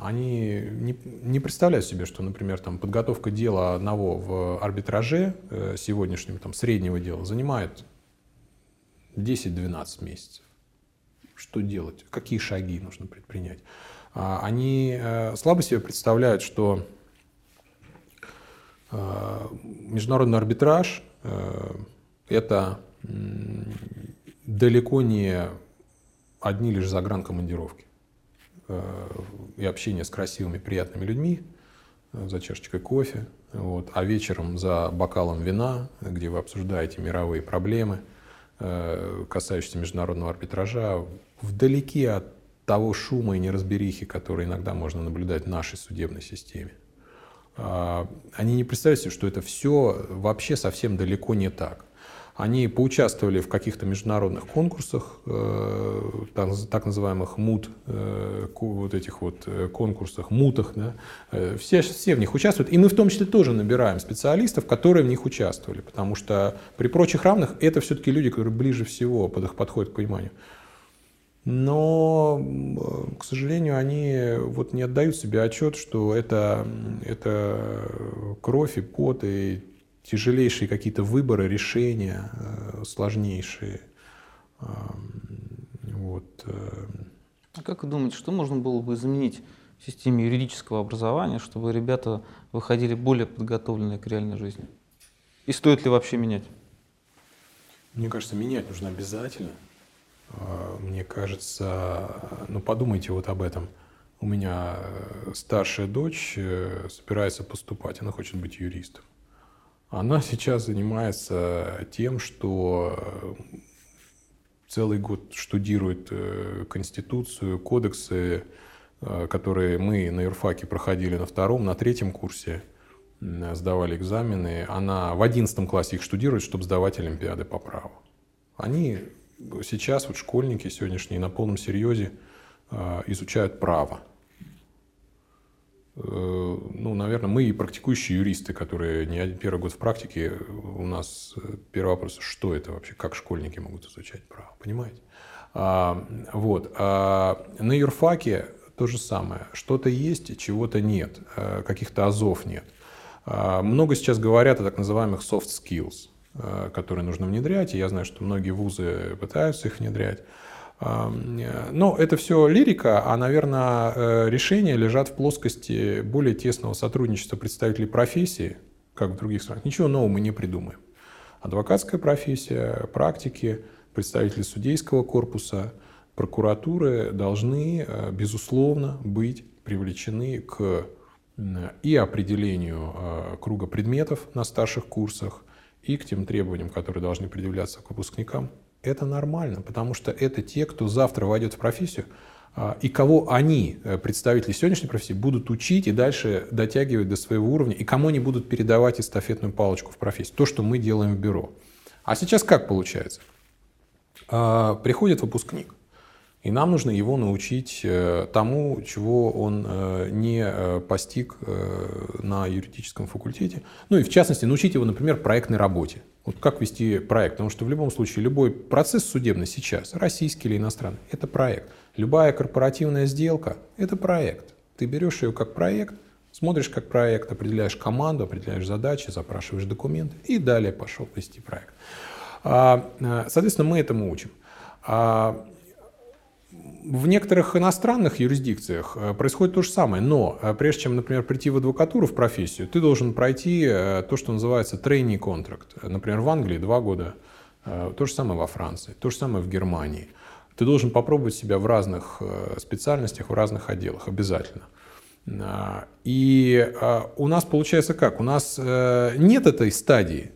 S1: Они не, не представляют себе, что, например, там, подготовка дела одного в арбитраже э, сегодняшнего, там, среднего дела, занимает 10-12 месяцев. Что делать? Какие шаги нужно предпринять? А, они э, слабо себе представляют, что э, международный арбитраж – это далеко не одни лишь загранкомандировки э, и общение с красивыми, приятными людьми э, за чашечкой кофе, вот, а вечером за бокалом вина, где вы обсуждаете мировые проблемы, э, касающиеся международного арбитража, вдалеке от того шума и неразберихи, который иногда можно наблюдать в нашей судебной системе. А, они не представляют себе, что это все вообще совсем далеко не так. Они поучаствовали в каких-то международных конкурсах, э, так называемых мут, э, вот этих вот э, конкурсах, мутах. Да? Все, все в них участвуют. И мы в том числе тоже набираем специалистов, которые в них участвовали. Потому что при прочих равных это все-таки люди, которые ближе всего под подходят к пониманию. Но, к сожалению, они вот не отдают себе отчет, что это, это кровь и пот и тяжелейшие какие-то выборы, решения, э, сложнейшие. Вот.
S2: Э. А как вы думаете, что можно было бы изменить в системе юридического образования, чтобы ребята выходили более подготовленные к реальной жизни? И стоит ли вообще менять?
S1: Мне кажется, менять нужно обязательно. А, мне кажется, ну подумайте вот об этом. У меня э, старшая дочь собирается поступать, она хочет быть юристом. Она сейчас занимается тем, что э, целый год штудирует э, Конституцию, кодексы, э, которые мы на юрфаке проходили на втором, на третьем курсе, сдавали экзамены. Она в одиннадцатом классе их штудирует, чтобы сдавать Олимпиады по праву. Они сейчас, вот школьники сегодняшние, на полном серьезе изучают право. Ну, наверное, мы и практикующие юристы, которые не первый год в практике, у нас первый вопрос, что это вообще, как школьники могут изучать право, понимаете? А, вот. А на юрфаке то же самое. Что-то есть, чего-то нет, каких-то азов нет. А, много сейчас говорят о так называемых soft skills, которые нужно внедрять, и я знаю, что многие вузы пытаются их внедрять. Но это все лирика, а, наверное, э, решения лежат в плоскости более тесного сотрудничества представителей профессии, как в других странах. Ничего нового мы не придумаем. Адвокатская профессия, практики, представители судейского корпуса, прокуратуры должны, э, безусловно, быть привлечены к и определению э, круга предметов на старших курсах, и к тем требованиям, которые должны предъявляться к выпускникам это нормально, потому что это те, кто завтра войдет в профессию, а, и кого они, э, представители сегодняшней профессии, будут учить и дальше дотягивать до своего уровня, и кому они будут передавать эстафетную палочку в профессии. То, что мы делаем в бюро. А сейчас как получается? А, приходит выпускник, и нам нужно его научить э, тому, чего он э, не постиг на юридическом факультете. Ну и в частности, научить его, например, проектной работе. Вот как вести проект? Потому что в любом случае любой процесс судебный сейчас, российский или иностранный, это проект. Любая корпоративная сделка – это проект. Ты берешь ее как проект, смотришь как проект, определяешь команду, определяешь задачи, запрашиваешь документы и далее пошел вести проект. А, э, соответственно, мы этому учим. А, в некоторых иностранных юрисдикциях э, происходит то же самое, но э, прежде чем, например, прийти в адвокатуру, в профессию, ты должен пройти э, то, что называется трейни контракт. Например, в Англии два года, то же самое во Франции, то же самое в Германии. Ты должен попробовать себя в разных специальностях, в разных отделах обязательно. И у нас получается как? У нас нет этой стадии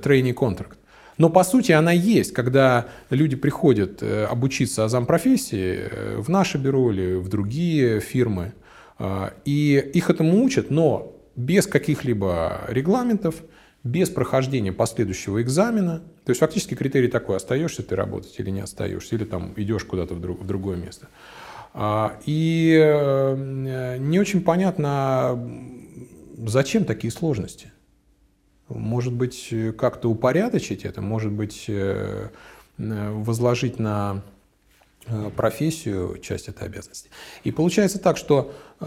S1: трейни контракт. Но по сути она есть, когда люди приходят э, обучиться азам профессии э, в наше бюро или в другие фирмы, э, и их этому учат, но без каких-либо регламентов, без прохождения последующего экзамена. То есть фактически критерий такой, остаешься ты работать или не остаешься, или там идешь куда-то в, друг, в другое место. А, и не очень понятно, зачем такие сложности. Может быть, как-то упорядочить это, может быть, э, возложить на э, профессию часть этой обязанности. И получается так, что э,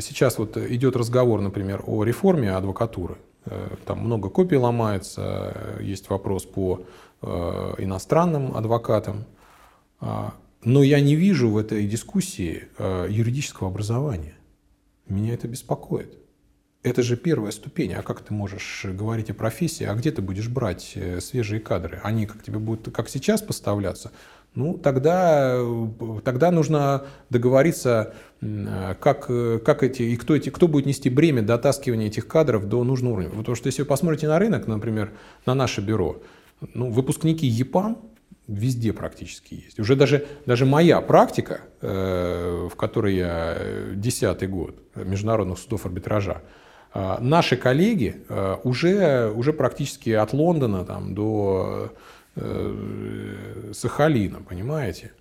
S1: сейчас вот идет разговор, например, о реформе адвокатуры. Там много копий ломается, есть вопрос по иностранным адвокатам. А, но я не вижу в этой дискуссии юридического образования. Меня это беспокоит. Это же первая ступень. А как ты можешь говорить о профессии? А где ты будешь брать э, свежие кадры? Они как тебе будут, как сейчас поставляться? Ну, тогда, тогда нужно договориться, как, как эти, и кто, эти, кто будет нести бремя дотаскивания этих кадров до нужного уровня. Потому что если вы посмотрите на рынок, например, на наше бюро, ну, выпускники ЕПАМ везде практически есть. Уже даже, даже моя практика, э, в которой я э, десятый год международных судов арбитража, наши коллеги а, уже, уже практически от Лондона там, до э, Сахалина, понимаете?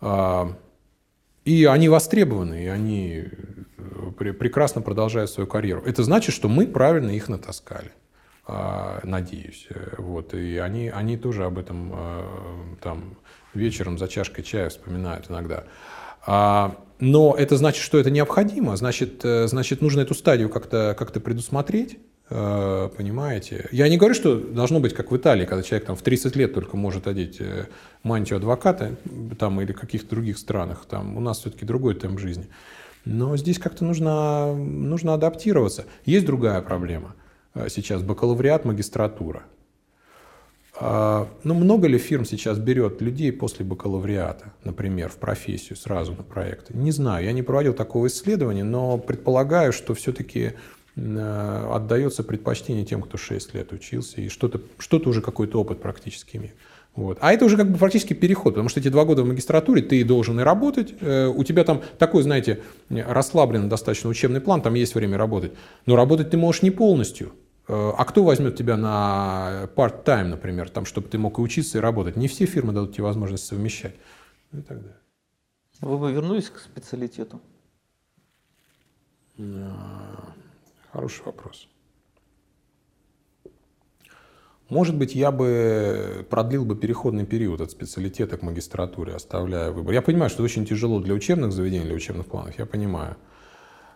S1: А, и они востребованы, и они э, прекрасно продолжают свою карьеру. Это значит, что мы правильно их натаскали, надеюсь. Вот. И они, они тоже об этом там, вечером за чашкой чая вспоминают иногда. Но это значит, что это необходимо, значит, э, значит нужно эту стадию как-то как предусмотреть, э, понимаете? Я не говорю, что должно быть как в Италии, когда человек там в 30 лет только может одеть э, мантию адвоката там, или каких-то других странах. Там, у нас все-таки другой темп жизни. Но здесь как-то нужно, нужно адаптироваться. Есть другая проблема сейчас, бакалавриат, магистратура. А, ну, много ли фирм сейчас берет людей после бакалавриата, например, в профессию сразу на проекты? Не знаю, я не проводил такого исследования, но предполагаю, что все-таки э, отдается предпочтение тем, кто 6 лет учился и что-то что уже какой-то опыт практически имеет. Вот. А это уже как бы практически переход, потому что эти два года в магистратуре ты должен и работать. Э, у тебя там такой, знаете, расслабленный достаточно учебный план, там есть время работать. Но работать ты можешь не полностью. Э, а кто возьмет тебя на part-time, например, там, чтобы ты мог и учиться, и работать? Не все фирмы дадут тебе возможность совмещать. Ну и так далее.
S2: Вы бы вернулись к специалитету?
S1: Хороший вопрос. Может быть, я бы продлил бы переходный период от специалитета к магистратуре, оставляя выбор. Я понимаю, что это очень тяжело для учебных заведений, для учебных планов, я понимаю.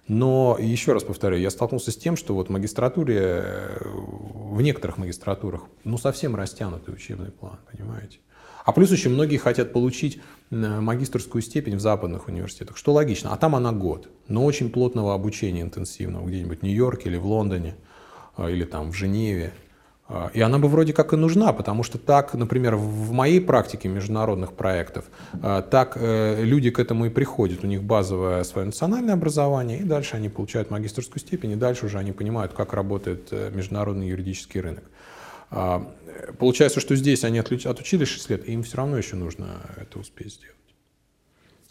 S1: Но еще раз повторяю, я столкнулся с тем, что вот в магистратуре, в некоторых магистратурах, ну совсем растянутый учебный план, понимаете? А плюс очень многие хотят получить магистрскую степень в западных университетах, что логично. А там она год, но очень плотного обучения интенсивного где-нибудь в Нью-Йорке или в Лондоне, а, или там в Женеве. А, и она бы вроде как и нужна, потому что так, например, в моей практике международных проектов, а, так э, люди к этому и приходят. У них базовое свое национальное образование, и дальше они получают магистрскую степень, и дальше уже они понимают, как работает э, международный юридический рынок. А, получается, что здесь они отучились 6 лет, и им все равно еще нужно это успеть сделать.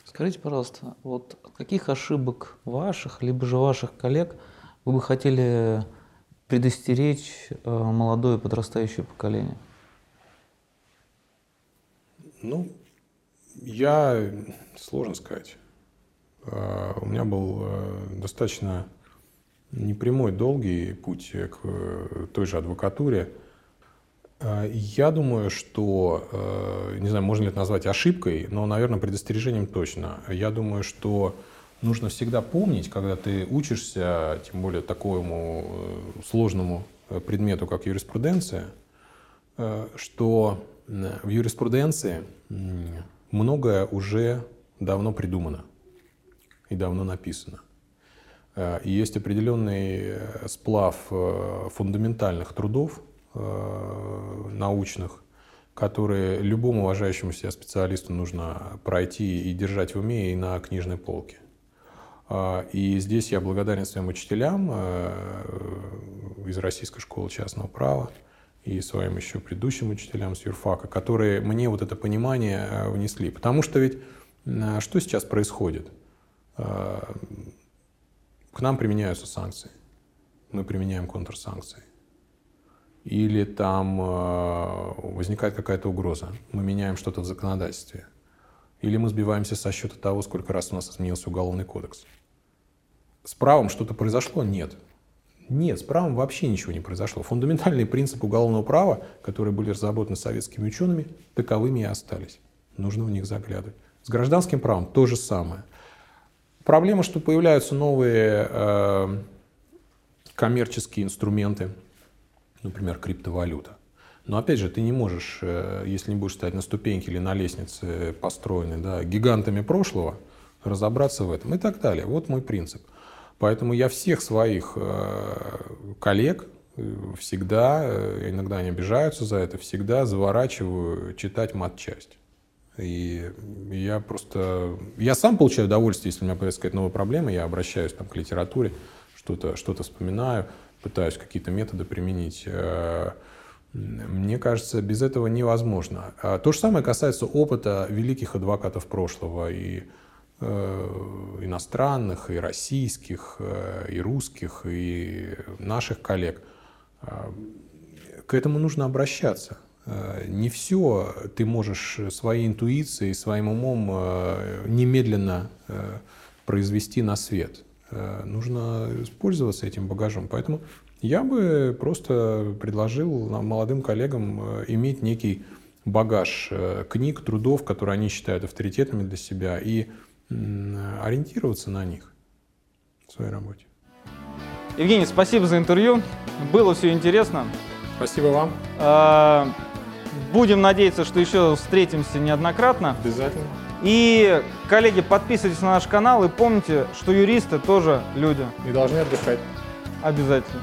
S2: Скажите, пожалуйста, вот каких ошибок ваших, либо же ваших коллег вы бы хотели предостеречь э, молодое подрастающее поколение?
S1: Ну, я, сложно сказать. Э, у меня был э, достаточно непрямой, долгий путь к той же адвокатуре. Я думаю, что, не знаю, можно ли это назвать ошибкой, но, наверное, предостережением точно. Я думаю, что нужно всегда помнить, когда ты учишься, тем более такому э, сложному э, предмету, как юриспруденция, э, что в юриспруденции многое уже давно придумано и давно написано. И есть определенный сплав фундаментальных трудов научных, которые любому уважающему себя специалисту нужно пройти и держать в уме и на книжной полке. А, и здесь я благодарен своим учителям э, из Российской школы частного права и своим еще предыдущим учителям с юрфака, которые мне вот это понимание э, внесли. Потому что ведь э, что сейчас происходит? К нам применяются санкции. Мы применяем контрсанкции. Или там возникает какая-то угроза. Мы меняем что-то в законодательстве. Или мы сбиваемся со счета того, сколько раз у нас изменился уголовный кодекс. С правом что-то произошло? Нет. Нет, с правом вообще ничего не произошло. Фундаментальные принципы уголовного права, которые были разработаны советскими учеными, таковыми и остались. Нужно в них заглядывать. С гражданским правом то же самое. Проблема, что появляются новые э, коммерческие инструменты, например, криптовалюта. Но опять же, ты не можешь, э, если не будешь стоять на ступеньке или на лестнице построенной да, гигантами прошлого, разобраться в этом и так далее. Вот мой принцип. Поэтому я всех своих э, коллег э, всегда, иногда они обижаются за это, всегда заворачиваю читать матчасть. И я просто... Я сам получаю удовольствие, если у меня появится какая-то новая проблема, я обращаюсь там, к литературе, что-то что вспоминаю, пытаюсь какие-то методы применить. Мне кажется, без этого невозможно. А то же самое касается опыта великих адвокатов прошлого и Э, иностранных, и российских, э, и русских, и наших коллег. Э, к этому нужно обращаться. Не все ты можешь своей интуицией, своим умом немедленно произвести на свет. Нужно пользоваться этим багажом. Поэтому я бы просто предложил молодым коллегам иметь некий багаж книг, трудов, которые они считают авторитетными для себя, и ориентироваться на них в своей работе.
S2: Евгений, спасибо за интервью. Было все интересно.
S1: Спасибо вам.
S2: А, будем надеяться, что еще встретимся неоднократно.
S1: Обязательно.
S2: И, коллеги, подписывайтесь на наш канал и помните, что юристы тоже люди.
S1: И должны отдыхать.
S2: Обязательно.